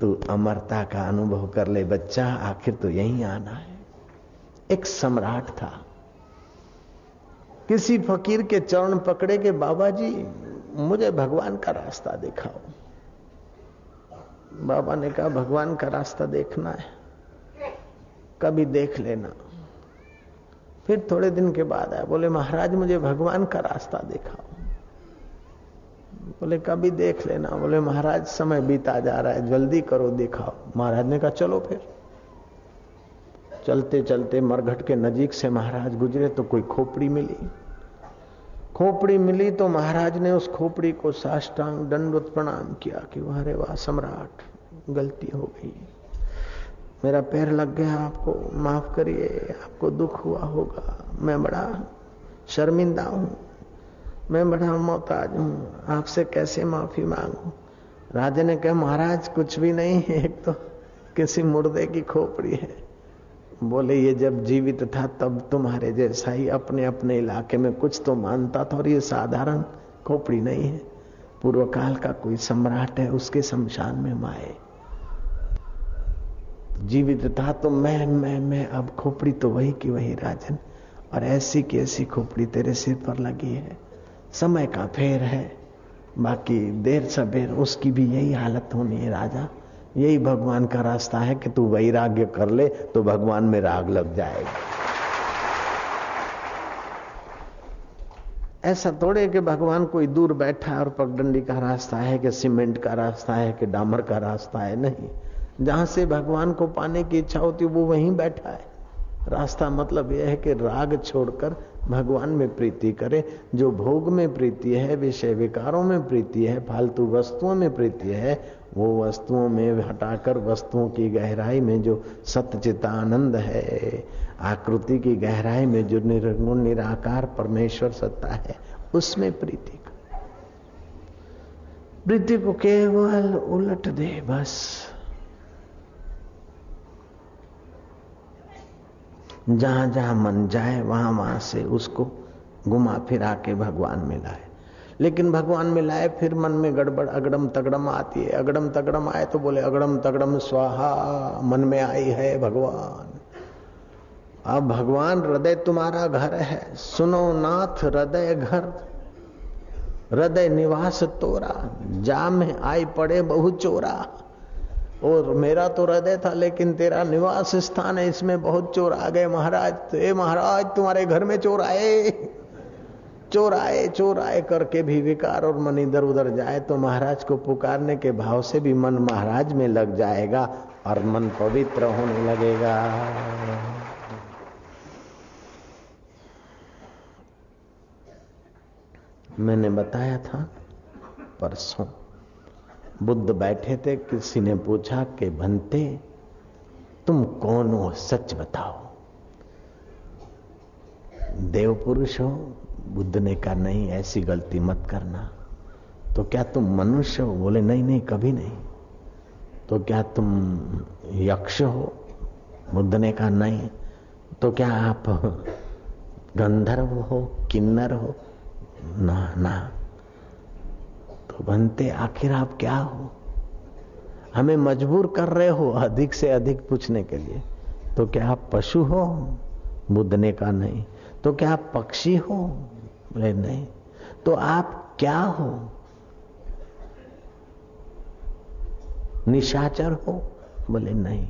तू अमरता का अनुभव कर ले। बच्चा, आखिर तो यहीं आना है। एक सम्राट था। किसी फकीर के चरण पकड़े के बाबा जी मुझे भगवान का रास्ता दिखाओ। बाबा ने कहा, भगवान का रास्ता देखना है, कभी देख लेना। फिर थोड़े दिन के बाद आया, बोले, महाराज, मुझे भगवान का रास्ता दिखाओ। बोले, कभी देख लेना। बोले, महाराज, समय बीता जा रहा है, जल्दी करो, दिखाओ। महाराज ने कहा, चलो फिर। चलते चलते मरघट के नजीक से महाराज गुजरे तो कोई खोपड़ी मिली। खोपड़ी मिली तो महाराज ने उस खोपड़ी को साष्टांग दंडवत प्रणाम किया कि वाह वाह, सम्राट, गलती हो गई। मेरा पैर लग गया, आपको माफ़ करिए, आपको दुख हुआ होगा। मैं बड़ा शर्मिंदा हूँ, मैं बड़ा मोहताज हूँ, आपसे कैसे माफ़ी मांगू? राजा ने कहा, महाराज, कुछ भी नहीं है एक तो किसी मुर्दे की खोपड़ी है बोले, ये जब जीवित था, तब तुम्हारे जैसा ही अपने अपने इलाके में कुछ तो मानता था और ये साधारण खोपड़ी नहीं है। पूर्व काल का कोई सम्राट है, उसके शमशान में माए। जीवित था तो मैं मैं मैं, अब खोपड़ी तो वही की वही राजन, और ऐसी की ऐसी खोपड़ी तेरे सिर पर लगी है। समय का फेर है, बाकी देर सबेर उसकी भी यही हालत होनी है, राजा। यही भगवान का रास्ता है कि तू वैराग्य कर ले तो भगवान में राग लग जाएगा। ऐसा थोड़े कि भगवान कोई दूर बैठा है और पगडंडी का रास्ता है कि सीमेंट का रास्ता है कि डामर का रास्ता है, नहीं। जहाँ से भगवान को पाने की इच्छा होती वो वहीं बैठा है। रास्ता मतलब यह है कि राग छोड़कर भगवान में प्रीति करे। जो भोग में प्रीति है, विषय विकारों में प्रीति है, फालतू वस्तुओं में प्रीति है वो वस्तुओं में हटाकर वस्तुओं की गहराई में जो सत्यचित आनंद है, आकृति की गहराई में जो निर्गुण निराकार परमेश्वर सत्ता है, उसमें प्रीति का प्रीति को केवल उलट दे बस। जहाँ जहाँ मन जाए वहाँ वहाँ से उसको घुमा फिरा के भगवान में लाए। लेकिन भगवान में लाए, फिर मन में गड़बड़, अगड़म तगड़म आती है। अगड़म तगड़म आए तो बोले, अगड़म तगड़म स्वाहा, मन में आई है भगवान। अब भगवान, हृदय तुम्हारा घर है। सुनो नाथ, हृदय घर, हृदय निवास तोरा। जा में आई पड़े बहु चोरा। और मेरा तो हृदय था, लेकिन तेरा निवास स्थान है। इसमें बहुत चोर आ गए। महाराज तो महाराज, तुम्हारे घर में चोर आए। चोर आए चोर आए करके भी विकार और मन इधर उधर जाए तो महाराज को पुकारने के भाव से भी मन महाराज में लग जाएगा और मन पवित्र होने लगेगा। मैंने बताया था परसों, बुद्ध बैठे थे, किसी ने पूछा कि बनते तुम कौन हो, सच बताओ? देव पुरुष हो बुद्ध ने कहा नहीं, ऐसी गलती मत करना। तो क्या तुम मनुष्य हो? बोले, नहीं नहीं, कभी नहीं। तो क्या तुम यक्ष हो? बुद्ध ने कहा नहीं। तो क्या आप गंधर्व हो, किन्नर हो? ना ना। तो बनते आखिर आप क्या हो? हमें मजबूर कर रहे हो अधिक से अधिक पूछने के लिए। तो क्या आप पशु हो? बुद्ध ने कहा नहीं। तो क्या आप पक्षी हो? बोले, नहीं. तो आप क्या हो? निशाचर हो? बोले, नहीं.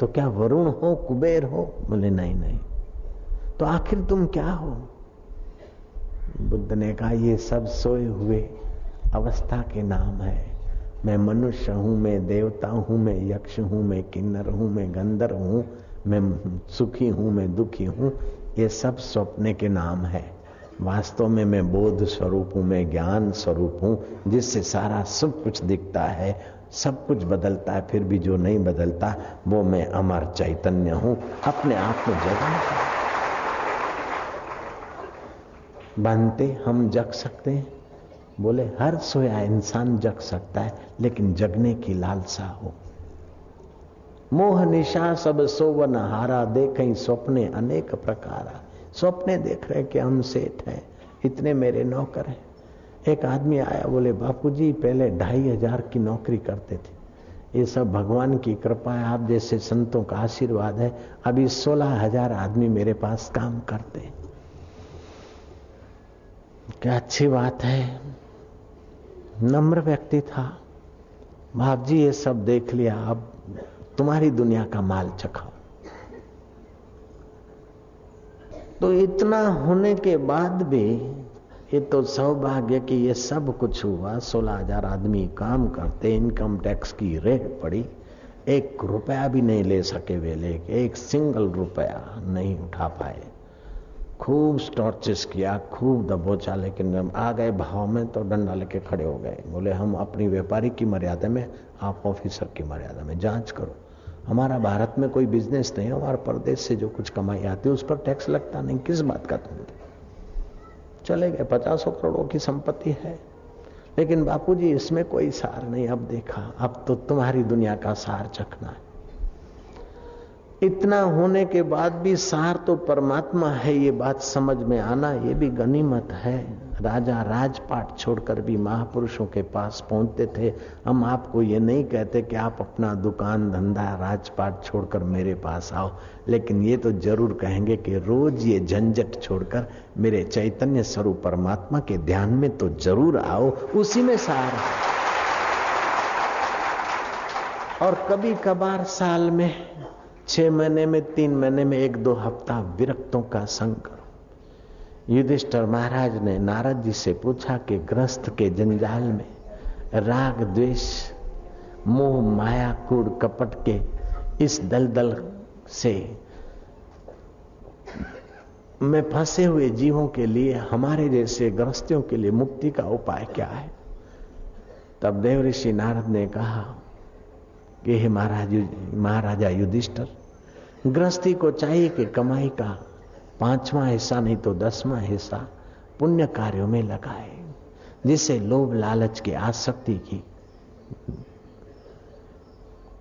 तो क्या वरुण हो, कुबेर हो? बोले, नहीं नहीं. तो आखिर तुम क्या हो? बुद्ध ने कहा, ये सब सोए हुए अवस्था के नाम है। मैं मनुष्य हूँ, मैं देवता हूँ, मैं यक्ष हूँ, मैं किन्नर हूँ, मैं गंधर हूँ मैं सुखी हूँ, मैं दुखी हूँ, ये सब स्वप्ने के नाम है। वास्तव में मैं बोध स्वरूप हूँ, मैं ज्ञान स्वरूप हूँ, जिससे सारा सब कुछ दिखता है, सब कुछ बदलता है, फिर भी जो नहीं बदलता, वो मैं अमर चैतन्य हूँ, अपने आप में जगह बनते हम जग सकते हैं। बोले, हर सोया इंसान जग सकता है, लेकिन जगने की लालसा हो। मोह निशा सब सोवन हारा देख स्वप्ने अनेक प्रकार। स्वप्ने देख रहे कि हम सेठ हैं, इतने मेरे नौकर हैं। एक आदमी आया, बोले, बापूजी, पहले ढाई हज़ार की नौकरी करते थे। ये सब भगवान की कृपा है, आप जैसे संतों का आशीर्वाद है। अभी सोलह हज़ार आदमी मेरे पास काम करते हैं। क्या अच्छी बात है। नम्र व्यक्ति था। बाप जी ये सब देख लिया। अब तुम्हारी दुनिया का माल चखाओ। तो इतना होने के बाद भी ये तो सौभाग्य कि ये सब कुछ हुआ, सोलह हज़ार आदमी काम करते, इनकम टैक्स की रेट पड़ी। एक रुपया भी नहीं ले सके वे लेके एक सिंगल रुपया नहीं उठा पाए। खूब स्टॉर्चेस किया, खूब दबोचा, लेकिन आ गए भाव में तो डंडा लेके खड़े हो गए। बोले, हम अपनी व्यापारी की मर्यादा में, आप ऑफिसर की मर्यादा में जाँच करो। हमारा भारत में कोई बिज़नेस नहीं हमारे प्रदेश से जो कुछ कमाई आती है, उस पर टैक्स लगता नहीं। किस बात का तुम? चले गए, पचासों करोड़ों की संपत्ति है। लेकिन बापूजी, इसमें कोई सार नहीं। अब देखा, अब तो तुम्हारी दुनिया का सार चखना है। इतना होने के बाद भी सार तो परमात्मा है, ये बात समझ में आना, ये भी गनीमत है। राजा राजपाट छोड़कर भी महापुरुषों के पास पहुँचते थे। हम आपको ये नहीं कहते कि आप अपना दुकान धंधा राजपाट छोड़कर मेरे पास आओ, लेकिन ये तो ज़रूर कहेंगे कि रोज ये झंझट छोड़कर मेरे चैतन्य स्वरूप परमात्मा के ध्यान में तो ज़रूर आओ, उसी में सार और कभी कभार साल में छह महीने में, तीन महीने में एक दो हफ़्ता विरक्तों का संग युधिष्ठर महाराज ने नारद जी से पूछा कि ग्रस्त के जंजाल में राग, द्वेष, मोह, माया कूड़ कपट के इस दलदल से में फंसे हुए जीवों के लिए, हमारे जैसे ग्रस्तियों के लिए मुक्ति का उपाय क्या है? तब देव ऋषि नारद ने कहा, कि हे महाराज, महाराजा युधिष्ठर गृहस्थी को चाहिए कि कमाई का पांचवा हिस्सा नहीं तो दसवां हिस्सा पुण्य कार्यों में लगाए जिससे लोभ लालच की आसक्ति की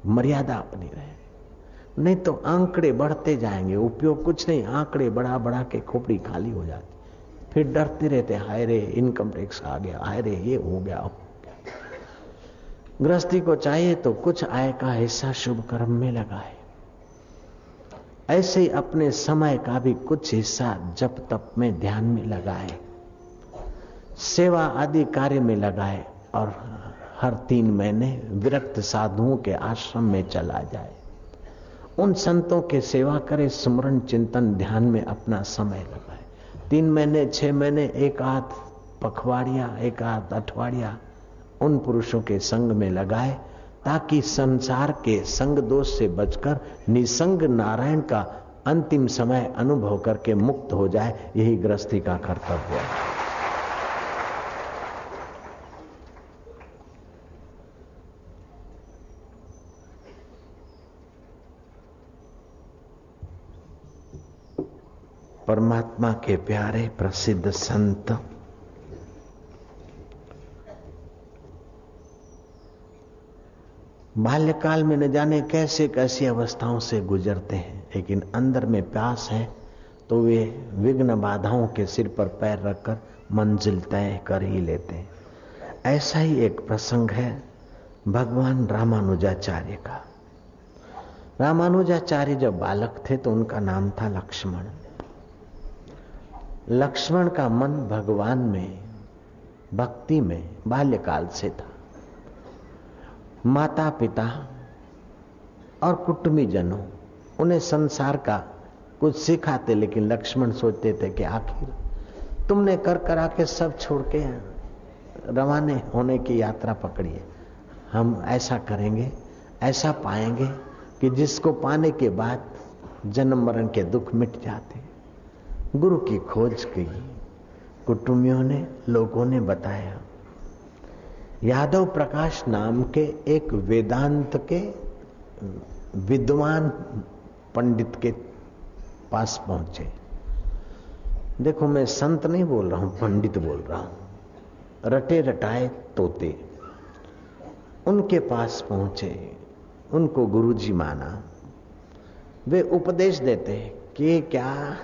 मर्यादा अपनी रहे। नहीं तो आंकड़े बढ़ते जाएँगे, उपयोग कुछ नहीं, आंकड़े बढ़ा बढ़ा के खोपड़ी खाली हो जाती। फिर डरते रहते, हाय रे, इनकम टैक्स आ गया, हाय रे, ये हो गया गृहस्थी को चाहिए तो कुछ आय का हिस्सा शुभ कर्म में लगाए ऐसे ही अपने समय का भी कुछ हिस्सा जप तप में ध्यान में लगाए, सेवा आदि कार्य में लगाए और हर तीन महीने विरक्त साधुओं के आश्रम में चला जाए। उन संतों के सेवा करे, स्मरण चिंतन ध्यान में अपना समय लगाए। तीन महीने, छह महीने, एक आध पखवाड़िया, एक आध अठवाड़िया उन पुरुषों के संग में लगाए ताकि संसार के संग दोष से बचकर निसंग नारायण का अंतिम समय अनुभव करके मुक्त हो जाए, यही गृहस्थी का कर्तव्य है। परमात्मा के प्यारे प्रसिद्ध संत बाल्यकाल में न जाने कैसे कैसी अवस्थाओं से गुजरते हैं, लेकिन अंदर में प्यास है तो वे विघ्न बाधाओं के सिर पर पैर रखकर मंजिल तय कर ही लेते हैं। ऐसा ही एक प्रसंग है भगवान रामानुजाचार्य का। रामानुजाचार्य जब बालक थे तो उनका नाम था लक्ष्मण। लक्ष्मण का मन भगवान में, भक्ति में बाल्यकाल से था। माता पिता और कुटुंबी जनों, उन्हें संसार का कुछ सिखाते, लेकिन लक्ष्मण सोचते थे कि आखिर तुमने कर करा के सब छोड़ के रवाने होने की यात्रा पकड़ी है। हम ऐसा करेंगे, ऐसा पाएँगे कि जिसको पाने के बाद जन्म मरण के दुख मिट जाते। गुरु की खोज की कुटुंबियों ने, लोगों ने बताया। यादव प्रकाश नाम के एक वेदांत के विद्वान पंडित के पास पहुँचे। देखो, मैं संत नहीं बोल रहा हूँ, पंडित बोल रहा हूँ। रटे रटाए तोते। उनके पास पहुँचे। उनको गुरुजी माना। वे उपदेश देते, कि क्या?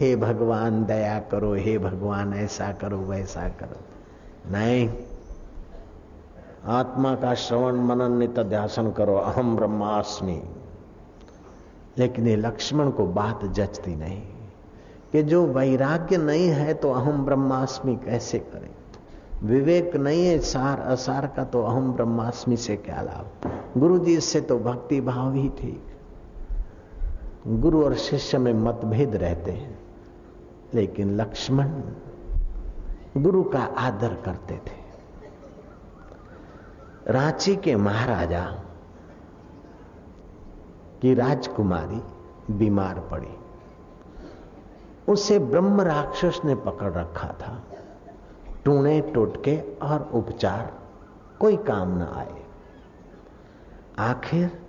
हे भगवान, दया करो। हे भगवान, ऐसा करो, वैसा करो। नहीं आत्मा का श्रवण मनन नित ध्यासन करो, अहम ब्रह्मास्मि। लेकिन ये लक्ष्मण को बात जचती नहीं कि जो वैराग्य नहीं है तो अहम ब्रह्मास्मि कैसे करें? विवेक नहीं है सार असार का तो अहम ब्रह्मास्मि से क्या लाभ? गुरु जी से तो भक्ति भाव ही ठीक। गुरु और शिष्य में मतभेद रहते हैं, लेकिन लक्ष्मण गुरु का आदर करते थे। रांची के महाराजा की राजकुमारी बीमार पड़ी। उसे ब्रह्म राक्षस ने पकड़ रखा था। टूणे टोटके और उपचार कोई काम न आए। आखिर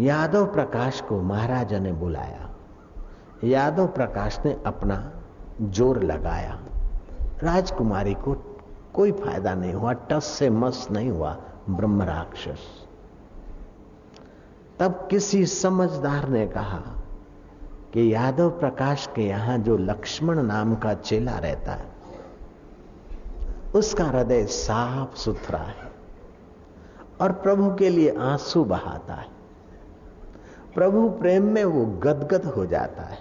यादव प्रकाश को महाराजा ने बुलाया। यादव प्रकाश ने अपना ज़ोर लगाया। राजकुमारी को कोई फ़ायदा नहीं हुआ, टस से मस नहीं हुआ ब्रह्म राक्षस तब किसी समझदार ने कहा कि यादव प्रकाश के यहाँ जो लक्ष्मण नाम का चेला रहता है, उसका हृदय साफ़ सुथरा है और प्रभु के लिए आँसू बहाता है। प्रभु प्रेम में वो गदगद हो जाता है।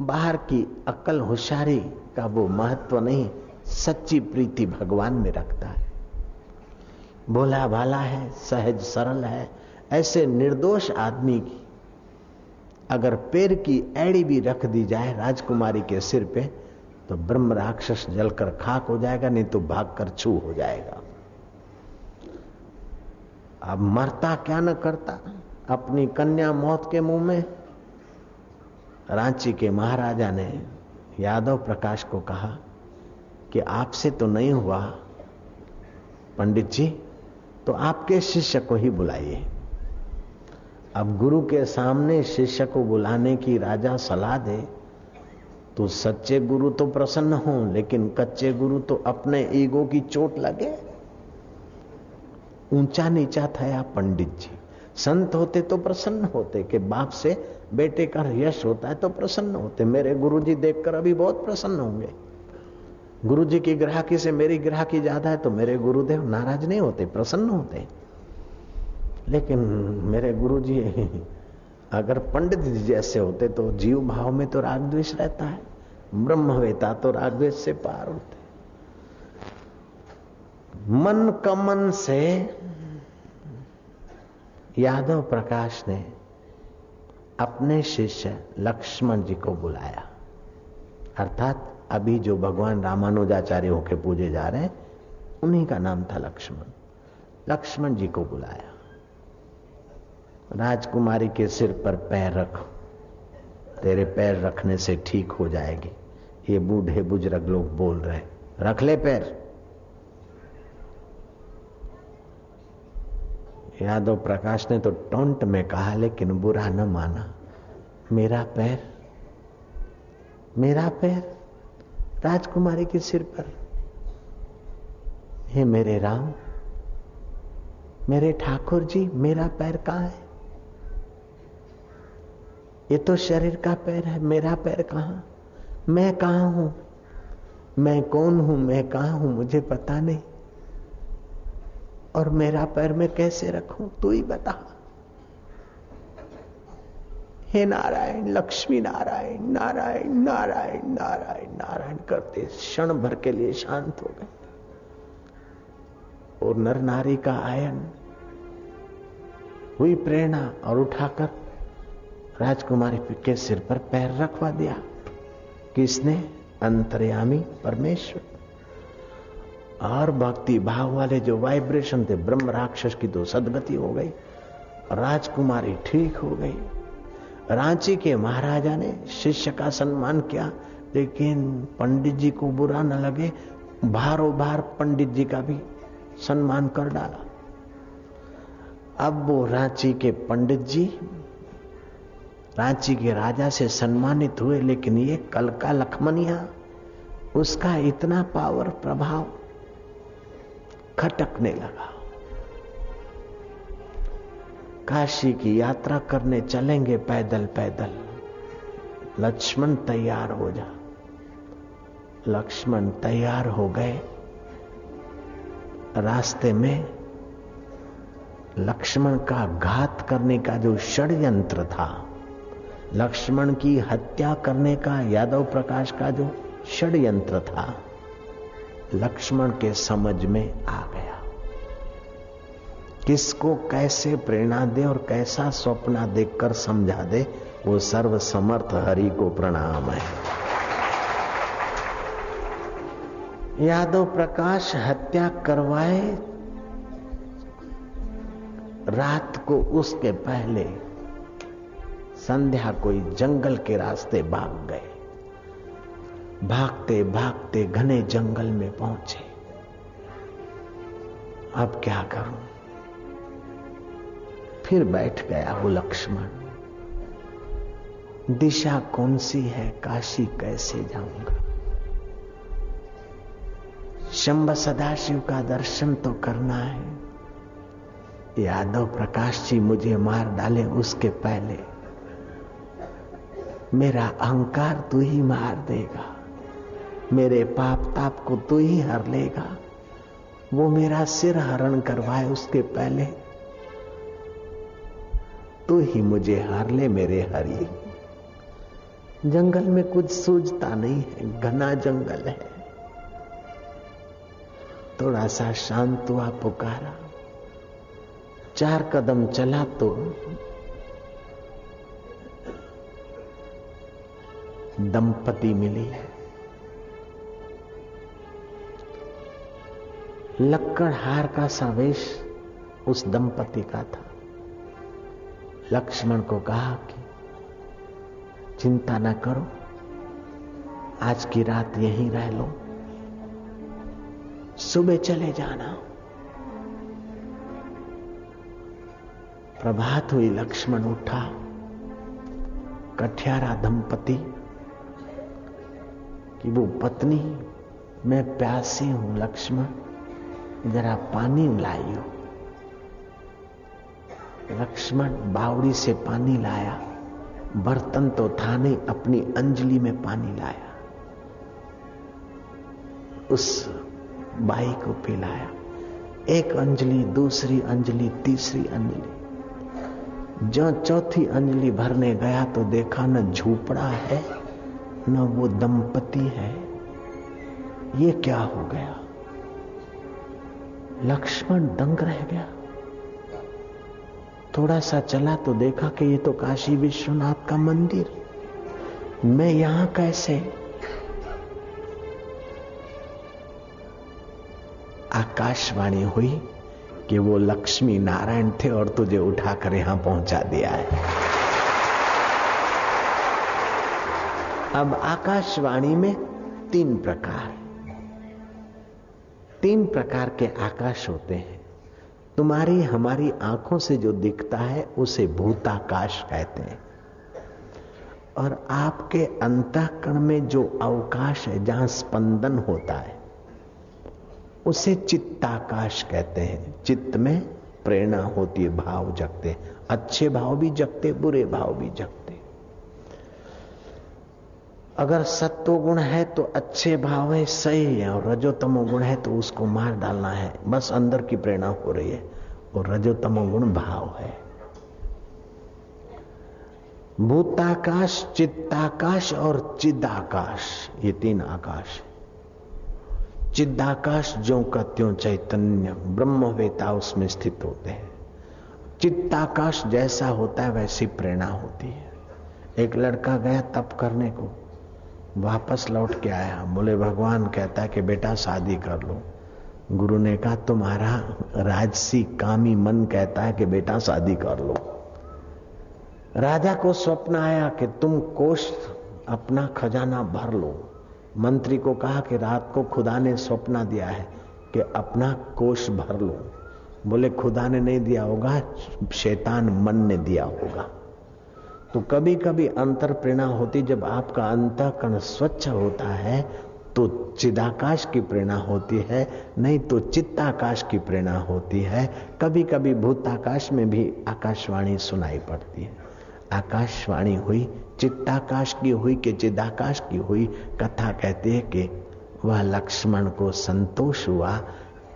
बाहर की अकल होशियारी का वो महत्व नहीं सच्ची प्रीति भगवान में रखता है। भोला भाला है, सहज सरल है, ऐसे निर्दोष आदमी की अगर पैर की एड़ी भी रख दी जाए राजकुमारी के सिर पे तो ब्रह्म राक्षस जलकर खाक हो जाएगा, नहीं तो भागकर छू हो जाएगा। अब मरता क्या न करता, अपनी कन्या मौत के मुँह में? रांची के महाराजा ने यादव प्रकाश को कहा कि आपसे तो नहीं हुआ, पंडित जी तो आपके शिष्य को ही बुलाइए। अब गुरु के सामने शिष्य को बुलाने की राजा सलाह दे तो सच्चे गुरु तो प्रसन्न हो, लेकिन कच्चे गुरु तो अपने ईगो की चोट लगे। ऊँचा नीचा था पंडित जी। संत होते तो प्रसन्न होते कि बाप से बेटे का यश होता है तो प्रसन्न होते। मेरे गुरुजी देखकर अभी बहुत प्रसन्न होंगे। गुरुजी की ग्राहकी से मेरी ग्राहकी ज़्यादा है तो मेरे गुरुदेव नाराज़ नहीं होते, प्रसन्न होते। लेकिन मेरे गुरु जी अगर पंडित जी जैसे होते तो जीव भाव में तो राग द्वेष रहता है, ब्रह्मवेता तो राग द्वेष से पार होते। मन कमन से यादव प्रकाश ने अपने शिष्य लक्ष्मण जी को बुलाया। अर्थात अभी जो भगवान रामानुजाचार्य होके पूजे जा रहे हैं, उन्हीं का नाम था लक्ष्मण। लक्ष्मण जी को बुलाया। राजकुमारी के सिर पर पैर रख, तेरे पैर रखने से ठीक हो जाएगी। ये बूढ़े बुज़ुर्ग लोग बोल रहे रख ले पैर। यादव प्रकाश ने तो टोंट में कहा, लेकिन बुरा न माना। मेरा पैर मेरा पैर। राजकुमारी के सिर पर। हे मेरे राम, मेरे ठाकुर जी, मेरा पैर कहाँ है? ये तो शरीर का पैर है, मेरा पैर कहाँ? मैं कहाँ हूँ? मैं कौन हूँ? मैं कहाँ हूँ? मुझे पता नहीं। और मेरा पैर मैं कैसे रखूँ? तू ही बता। हे नारायण, लक्ष्मी नारायण नारायण नारायण नारायण नारायण करते, क्षण भर के लिए शांत हो गए। और नर नारी का आयन, हुई प्रेरणा और उठाकर राजकुमारी के सिर पर पैर रखवा दिया किसने अंतर्यामी परमेश्वर। और भक्ति भाव वाले जो वाइब्रेशन थे, ब्रह्म राक्षस की तो सदगति हो गई, राजकुमारी ठीक हो गई। रांची के महाराजा ने शिष्य का सम्मान किया। लेकिन पंडित जी को बुरा न लगे भारो भार पंडित जी का भी सम्मान कर डाला। अब वो रांची के पंडित जी, रांची के राजा से सम्मानित हुए, लेकिन ये कल का लखमनिया, उसका इतना पावर प्रभाव खटकने लगा। काशी की यात्रा करने चलेंगे पैदल पैदल। लक्ष्मण तैयार हो जा। लक्ष्मण तैयार हो गए। रास्ते में लक्ष्मण का घात करने का जो षड्यंत्र था, लक्ष्मण की हत्या करने का, यादव प्रकाश का जो षड्यंत्र था, लक्ष्मण के समझ में आ गया। किसको कैसे प्रेरणा दे और कैसा स्वप्न देखकर समझा दे, वो सर्व समर्थ हरि को प्रणाम है। यादव प्रकाश हत्या करवाए, रात को उसके पहले संध्या कोई जंगल के रास्ते भाग गए। भागते भागते घने जंगल में पहुँचे। अब क्या करूँ? फिर बैठ गया वो लक्ष्मण। दिशा कौन सी है? काशी कैसे जाऊँगा? शंभ सदाशिव का दर्शन तो करना है। यादव प्रकाश जी मुझे मार डाले उसके पहले। मेरा अहंकार तू ही मार देगा। मेरे पाप ताप को तू ही हर लेगा। वो मेरा सिर हरण करवाए उसके पहले। तू ही मुझे हार ले मेरे हरि। जंगल में कुछ सूझता नहीं है, घना जंगल है। थोड़ा सा शांत हुआ पुकारा। चार कदम चला तो दंपति मिली। लक्कड़ हार का सावेश उस दंपति का था। लक्ष्मण को कहा कि चिंता न करो, आज की रात यहीं रह लो। सुबह चले जाना। प्रभात हुई लक्ष्मण उठा। कठियारा दंपति कि वो पत्नी, मैं प्यासी हूँ लक्ष्मण, जरा पानी लाइयो। लक्ष्मण बावड़ी से पानी लाया। बर्तन तो था नहीं अपनी अंजलि में पानी लाया। उस बाई को पिलाया। एक अंजलि, दूसरी अंजलि, तीसरी अंजलि। जो चौथी अंजलि भरने गया तो देखा न झूपड़ा है, न वो दंपति है। ये क्या हो गया? लक्ष्मण दंग रह गया। थोड़ा सा चला तो देखा कि ये तो काशी विश्वनाथ का मंदिर। मैं यहाँ कैसे? आकाशवाणी हुई कि वो लक्ष्मी नारायण थे और तुझे उठाकर यहाँ पहुँचा दिया है। अब आकाशवाणी में तीन प्रकार। तीन प्रकार के आकाश होते हैं। तुम्हारी, हमारी आँखों से जो दिखता है, उसे भूताकाश कहते हैं। और आपके अंतःकरण में जो अवकाश है, जहाँ स्पंदन होता है, उसे चित्ताकाश कहते हैं। चित्त में प्रेरणा होती है, भाव जगते अच्छे भाव भी जगते बुरे भाव भी जगते अगर सत्व गुण है तो अच्छे भाव है, सही है, और रजोतमो गुण है तो उसको मार डालना है। बस अंदर की प्रेरणा हो रही है, और रजोतमो गुण भाव है। भूताकाश, चित्ताकाश और चिदाकाश, ये तीन आकाश चिदाकाश जो का त्यों चैतन्य, ब्रह्मवेता उसमें स्थित होते हैं। चित्ताकाश जैसा होता है, वैसी प्रेरणा होती है। एक लड़का गया तप करने को वापस लौट के आया। बोले, भगवान कहता है कि बेटा, शादी कर लो। गुरु ने कहा, तुम्हारा राजसी कामी मन कहता है कि बेटा, शादी कर लो। राजा को स्वप्न आया कि तुम कोष अपना खजाना भर लो। मंत्री को कहा कि रात को खुदा ने स्वप्न दिया है कि अपना कोष भर लो। बोले, खुदा ने नहीं दिया होगा, शैतान मन ने दिया होगा। तो कभी कभी अंतर प्रेरणा होती जब आपका अंतकरण स्वच्छ होता है तो चिदाकाश की प्रेरणा होती है, नहीं तो चित्ताकाश की प्रेरणा होती है। कभी कभी भूताकाश में भी आकाशवाणी सुनाई पड़ती है। आकाशवाणी हुई, चित्ताकाश की हुई कि चिदाकाश की हुई कथा कहती है कि वह लक्ष्मण को संतोष हुआ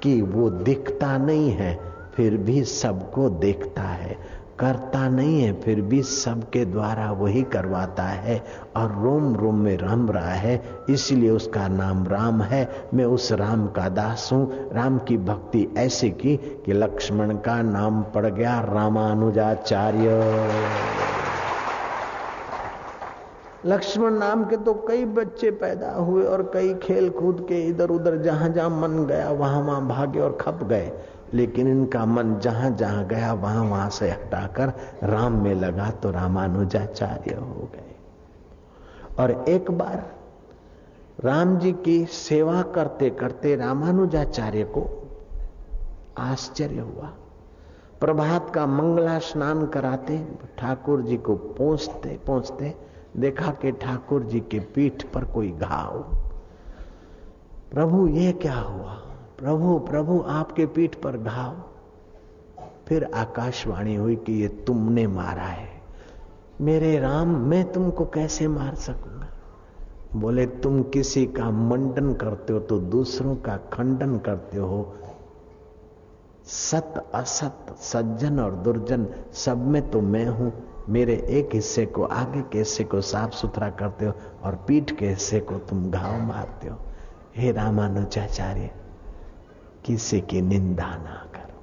कि वो दिखता नहीं है, फिर भी सबको देखता है। करता नहीं है, फिर भी सबके द्वारा वही करवाता है और रोम रोम में रम रहा है, इसलिए उसका नाम राम है। मैं उस राम का दास हूँ। राम की भक्ति ऐसे की कि लक्ष्मण का नाम पड़ गया रामानुजाचार्य। लक्ष्मण नाम के तो कई बच्चे पैदा हुए और कई खेल कूद के इधर उधर जहाँ जहाँ मन गया वहाँ वहाँ भागे और खप गए। लेकिन इनका मन जहाँ जहाँ गया, वहाँ वहाँ से हटाकर राम में लगा तो रामानुजाचार्य हो गए। और एक बार राम जी की सेवा करते करते रामानुजाचार्य को आश्चर्य हुआ। प्रभात का मंगला स्नान कराते ठाकुर जी को पहुँचते पहुँचते देखा कि ठाकुर जी के पीठ पर कोई घाव। प्रभु, ये क्या हुआ? प्रभु प्रभु, आपके पीठ पर घाव। फिर आकाशवाणी हुई कि ये तुमने मारा है। मेरे राम, मैं तुमको कैसे मार सकूँगा? बोले, तुम किसी का मंडन करते हो तो दूसरों का खंडन करते हो। सत असत, सज्जन और दुर्जन, सब में तो मैं हूँ। मेरे एक हिस्से को, आगे के हिस्से को साफ़ सुथरा करते हो और पीठ के हिस्से को तुम घाव मारते हो। हे रामानुजाचार्य किसी की निंदा ना करो।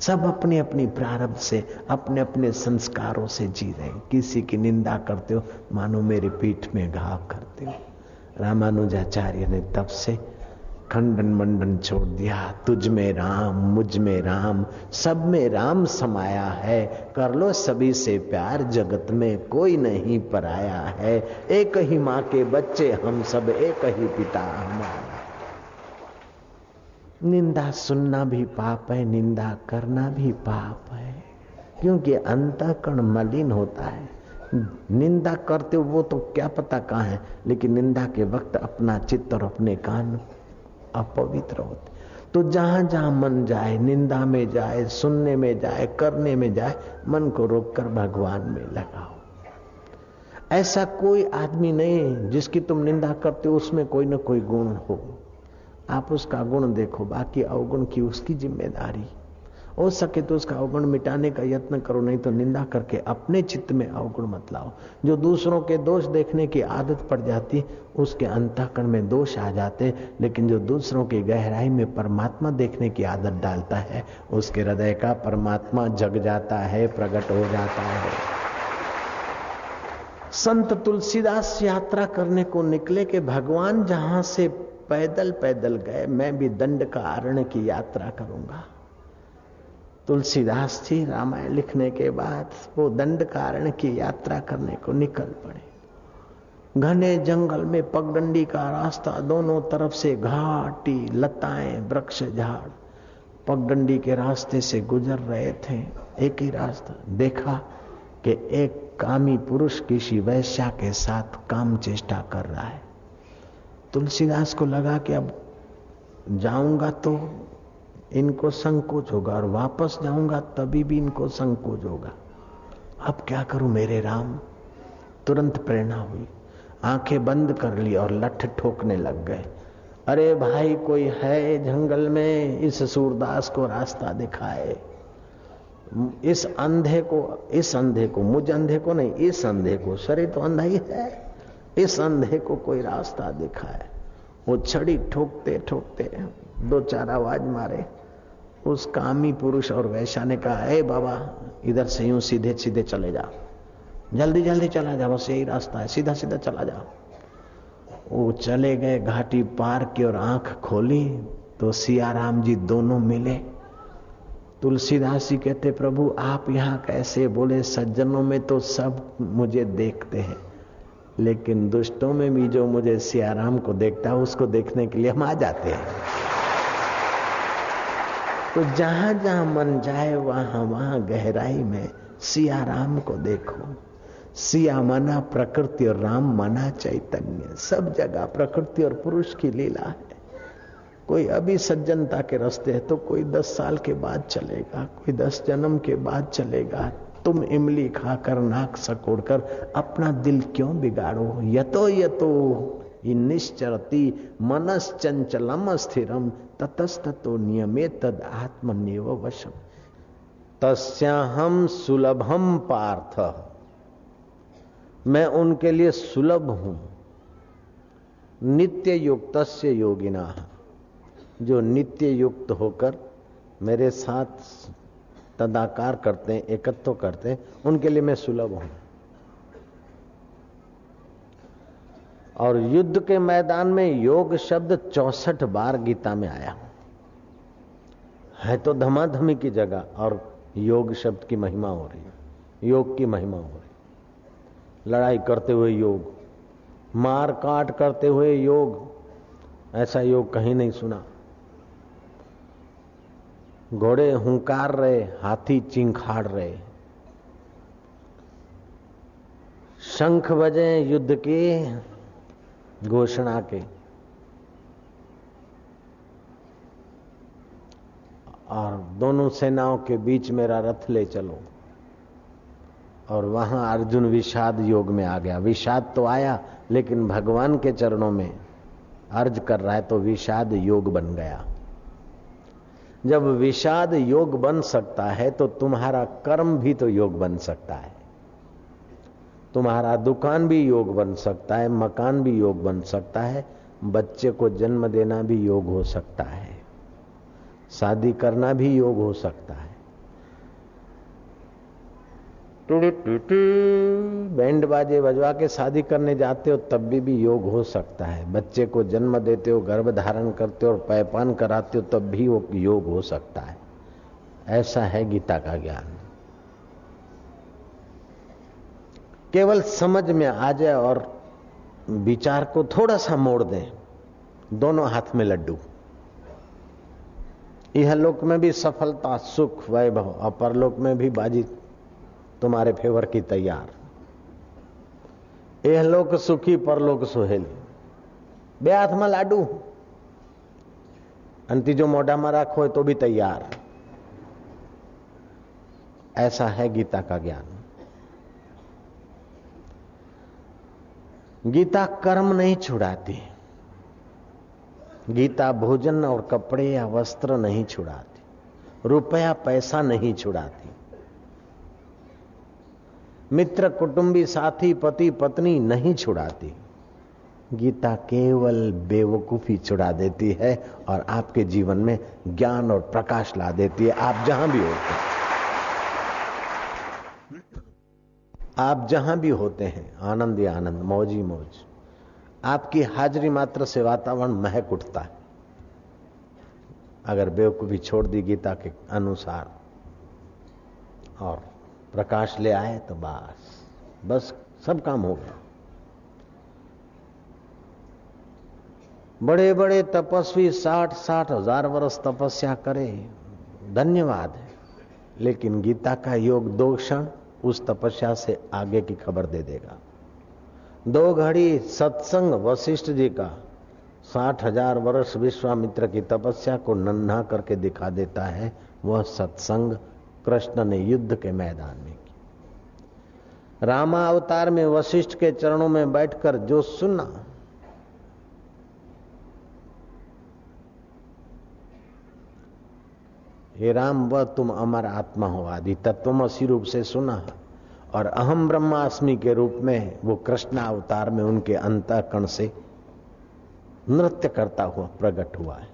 सब अपने अपनी प्रारब्ध से अपने अपने संस्कारों से जी रहे किसी की निंदा करते हो, मानो मेरे पीठ में घाव करते हो। रामानुजाचार्य ने तब से खंडन मंडन छोड़ दिया। तुझ में राम, मुझमें राम, सब में राम समाया है। कर लो सभी से प्यार, जगत में कोई नहीं पराया है। एक ही माँ के बच्चे हम सब, एक ही पिता हमारा। निंदा सुनना भी पाप है, निंदा करना भी पाप है। क्योंकि अंतकरण मलिन होता है। निंदा करते वो तो क्या पता कहाँ है, लेकिन निंदा के वक्त अपना चित्त और अपने कान अपवित्र होते। तो जहाँ जहाँ मन जाए, निंदा में जाए, सुनने में जाए, करने में जाए, मन को रोककर भगवान में लगाओ। ऐसा कोई आदमी नहीं जिसकी तुम निंदा करते हो, उसमें कोई ना कोई गुण हो। आप उसका गुण देखो, बाकी अवगुण की उसकी ज़िम्मेदारी। हो सके तो उसका अवगुण मिटाने का यत्न करो, नहीं तो निंदा करके अपने चित्त में अवगुण मत लाओ। जो दूसरों के दोष देखने की आदत पड़ जाती, उसके अंतःकरण में दोष आ जाते लेकिन जो दूसरों की गहराई में परमात्मा देखने की आदत डालता है, उसके हृदय का परमात्मा जग जाता है, प्रकट हो जाता है। संत तुलसीदास यात्रा करने को निकले के भगवान जहाँ से पैदल पैदल गए, मैं भी दंड का आरण की यात्रा करूँगा। तुलसीदास जी, रामायण लिखने के बाद वो दंड कारण की यात्रा करने को निकल पड़े। घने जंगल में पगडंडी का रास्ता दोनों तरफ़ से घाटी, लताएँ, वृक्ष, झाड़। पगडंडी के रास्ते से गुजर रहे थे। एक ही रास्ता देखा कि एक कामी पुरुष किसी वैश्या के साथ काम चेष्टा कर रहा है। तुलसीदास को लगा कि अब जाऊँगा तो इनको संकोच होगा और वापस जाऊँगा तभी भी इनको संकोच होगा। अब क्या करूँ मेरे राम? तुरंत प्रेरणा हुई। आँखें बंद कर ली और लठ ठोकने लग गए। अरे भाई, कोई है जंगल में? इस सूरदास को रास्ता दिखाए। इस अंधे को, इस अंधे को, मुझ अंधे को नहीं, इस अंधे को, शरीर तो अंधा ही है। इस अंधे को कोई रास्ता दिखाए। वो छड़ी ठोकते ठोकते दो चार आवाज़ मारे। उस कामी पुरुष और वैश्या ने कहा हे बाबा, इधर से यूँ सीधे सीधे चले जाओ जल्दी जल्दी चला जाओ बस यही रास्ता है, सीधा सीधा चला जाओ वो चले गए, घाटी पार की और आँख खोली तो सियाराम जी दोनों मिले। तुलसीदास जी कहते, प्रभु, आप यहाँ कैसे? बोले, सज्जनों में तो सब मुझे देखते हैं, लेकिन दुष्टों में भी जो मुझे सियाराम को देखता है, उसको देखने के लिए हम आ जाते हैं। तो जहाँ जहाँ मन जाए, वहाँ वहाँ गहराई में सिया राम को देखो। सिया मना, प्रकृति और राम मना चैतन्य। सब जगह प्रकृति और पुरुष की लीला है। कोई अभी सज्जनता के रास्ते है तो कोई दस साल के बाद चलेगा, कोई दस जन्म के बाद चलेगा। तुम इमली खाकर, नाक सकोड़कर अपना दिल क्यों बिगाड़ो? यतो यतो निश्चरती मनस चंचलम स्थिरम। ततस्तो नियमे तद आत्मनिव वशम। तस्याहम सुलभम पार्थ। मैं उनके लिए सुलभ हूँ। नित्य युक्त योगिना, जो नित्य युक्त होकर मेरे साथ तदाकार करते हैं, एकत्व करते हैं, उनके लिए मैं सुलभ हूँ। और युद्ध के मैदान में योग शब्द चौसठ बार गीता में आया। है तो धमाधमी की जगह और योग शब्द की महिमा हो रही है। योग की महिमा हो रही लड़ाई करते हुए योग, मार काट करते हुए योग, ऐसा योग कहीं नहीं सुना। घोड़े हुंकार रहे, हाथी चिंखाड़ रहे। शंख बजे युद्ध की घोषणा के। और दोनों सेनाओं के बीच मेरा रथ ले चलो। और वहाँ अर्जुन विषाद योग में आ गया। विषाद तो आया, लेकिन भगवान के चरणों में अर्ज़ कर रहा है तो विषाद योग बन गया। जब विषाद योग बन सकता है तो तुम्हारा कर्म भी तो योग बन सकता है। तुम्हारा दुकान भी योग बन सकता है, मकान भी योग बन सकता है, बच्चे को जन्म देना भी योग हो सकता है, शादी करना भी योग हो सकता है। बैंड बाजे बजवा के शादी करने जाते हो तब भी भी योग हो सकता है। बच्चे को जन्म देते हो, गर्भ धारण करते हो और पैपान कराते हो तब भी वो योग हो सकता है। ऐसा है गीता का ज्ञान। केवल समझ में आ जाए और विचार को थोड़ा सा मोड़ दें दोनों हाथ में लड्डू यह लोक में भी सफलता सुख वैभव और परलोक में भी बाजी तुम्हारे फेवर की तैयार यह लोक सुखी परलोक सुहेली બે હાથમાં લાડુ અને ત્રીજો મોઢામાં રાખો હોય તો भी तैयार ऐसा है गीता का ज्ञान गीता कर्म नहीं छुड़ाती। गीता भोजन और कपड़े या वस्त्र नहीं छुड़ाती। रुपया पैसा नहीं छुड़ाती। मित्र, कुटुंबी, साथी, पति, पत्नी नहीं छुड़ाती। गीता केवल बेवकूफ़ी छुड़ा देती है और आपके जीवन में ज्ञान और प्रकाश ला देती है। आप जहाँ भी होते हैं। आप जहाँ भी होते हैं, आनंद ही आनंद, मौज ही मौज, आपकी हाजिरी मात्र से वातावरण महक उठता है। अगर बेवकूफ़ी छोड़ दी गीता के अनुसार और प्रकाश ले आए तो बस बस सब काम हो गया। बड़े बड़े तपस्वी साठ साठ हज़ार वर्ष तपस्या करे, धन्यवाद है। लेकिन गीता का योग दो क्षण उस तपस्या से आगे की खबर दे देगा। दो घड़ी सत्संग वशिष्ठ जी का साठ हज़ार वर्ष विश्वामित्र की तपस्या को नन्हा करके दिखा देता है, वह सत्संग कृष्ण ने युद्ध के मैदान में की। रामा अवतार में वशिष्ठ के चरणों में बैठकर जो सुना हे राम, वह तुम अमर आत्मा हो आदि तत्वमसी रूप से सुना और अहम ब्रह्मास्मि के रूप में वो कृष्ण अवतार में उनके अंतकण से नृत्य करता हुआ प्रकट हुआ है।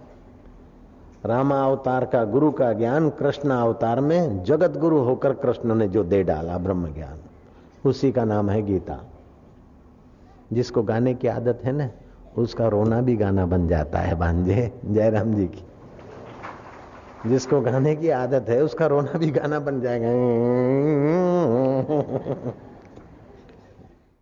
रामा अवतार का गुरु का ज्ञान कृष्ण अवतार में जगत गुरु होकर कृष्ण ने जो दे डाला ब्रह्म ज्ञान, उसी का नाम है गीता। जिसको गाने की आदत है ना, उसका रोना भी गाना बन जाता है भांजे जयराम जी की। जिसको गाने की आदत है उसका रोना भी गाना बन जाएगा।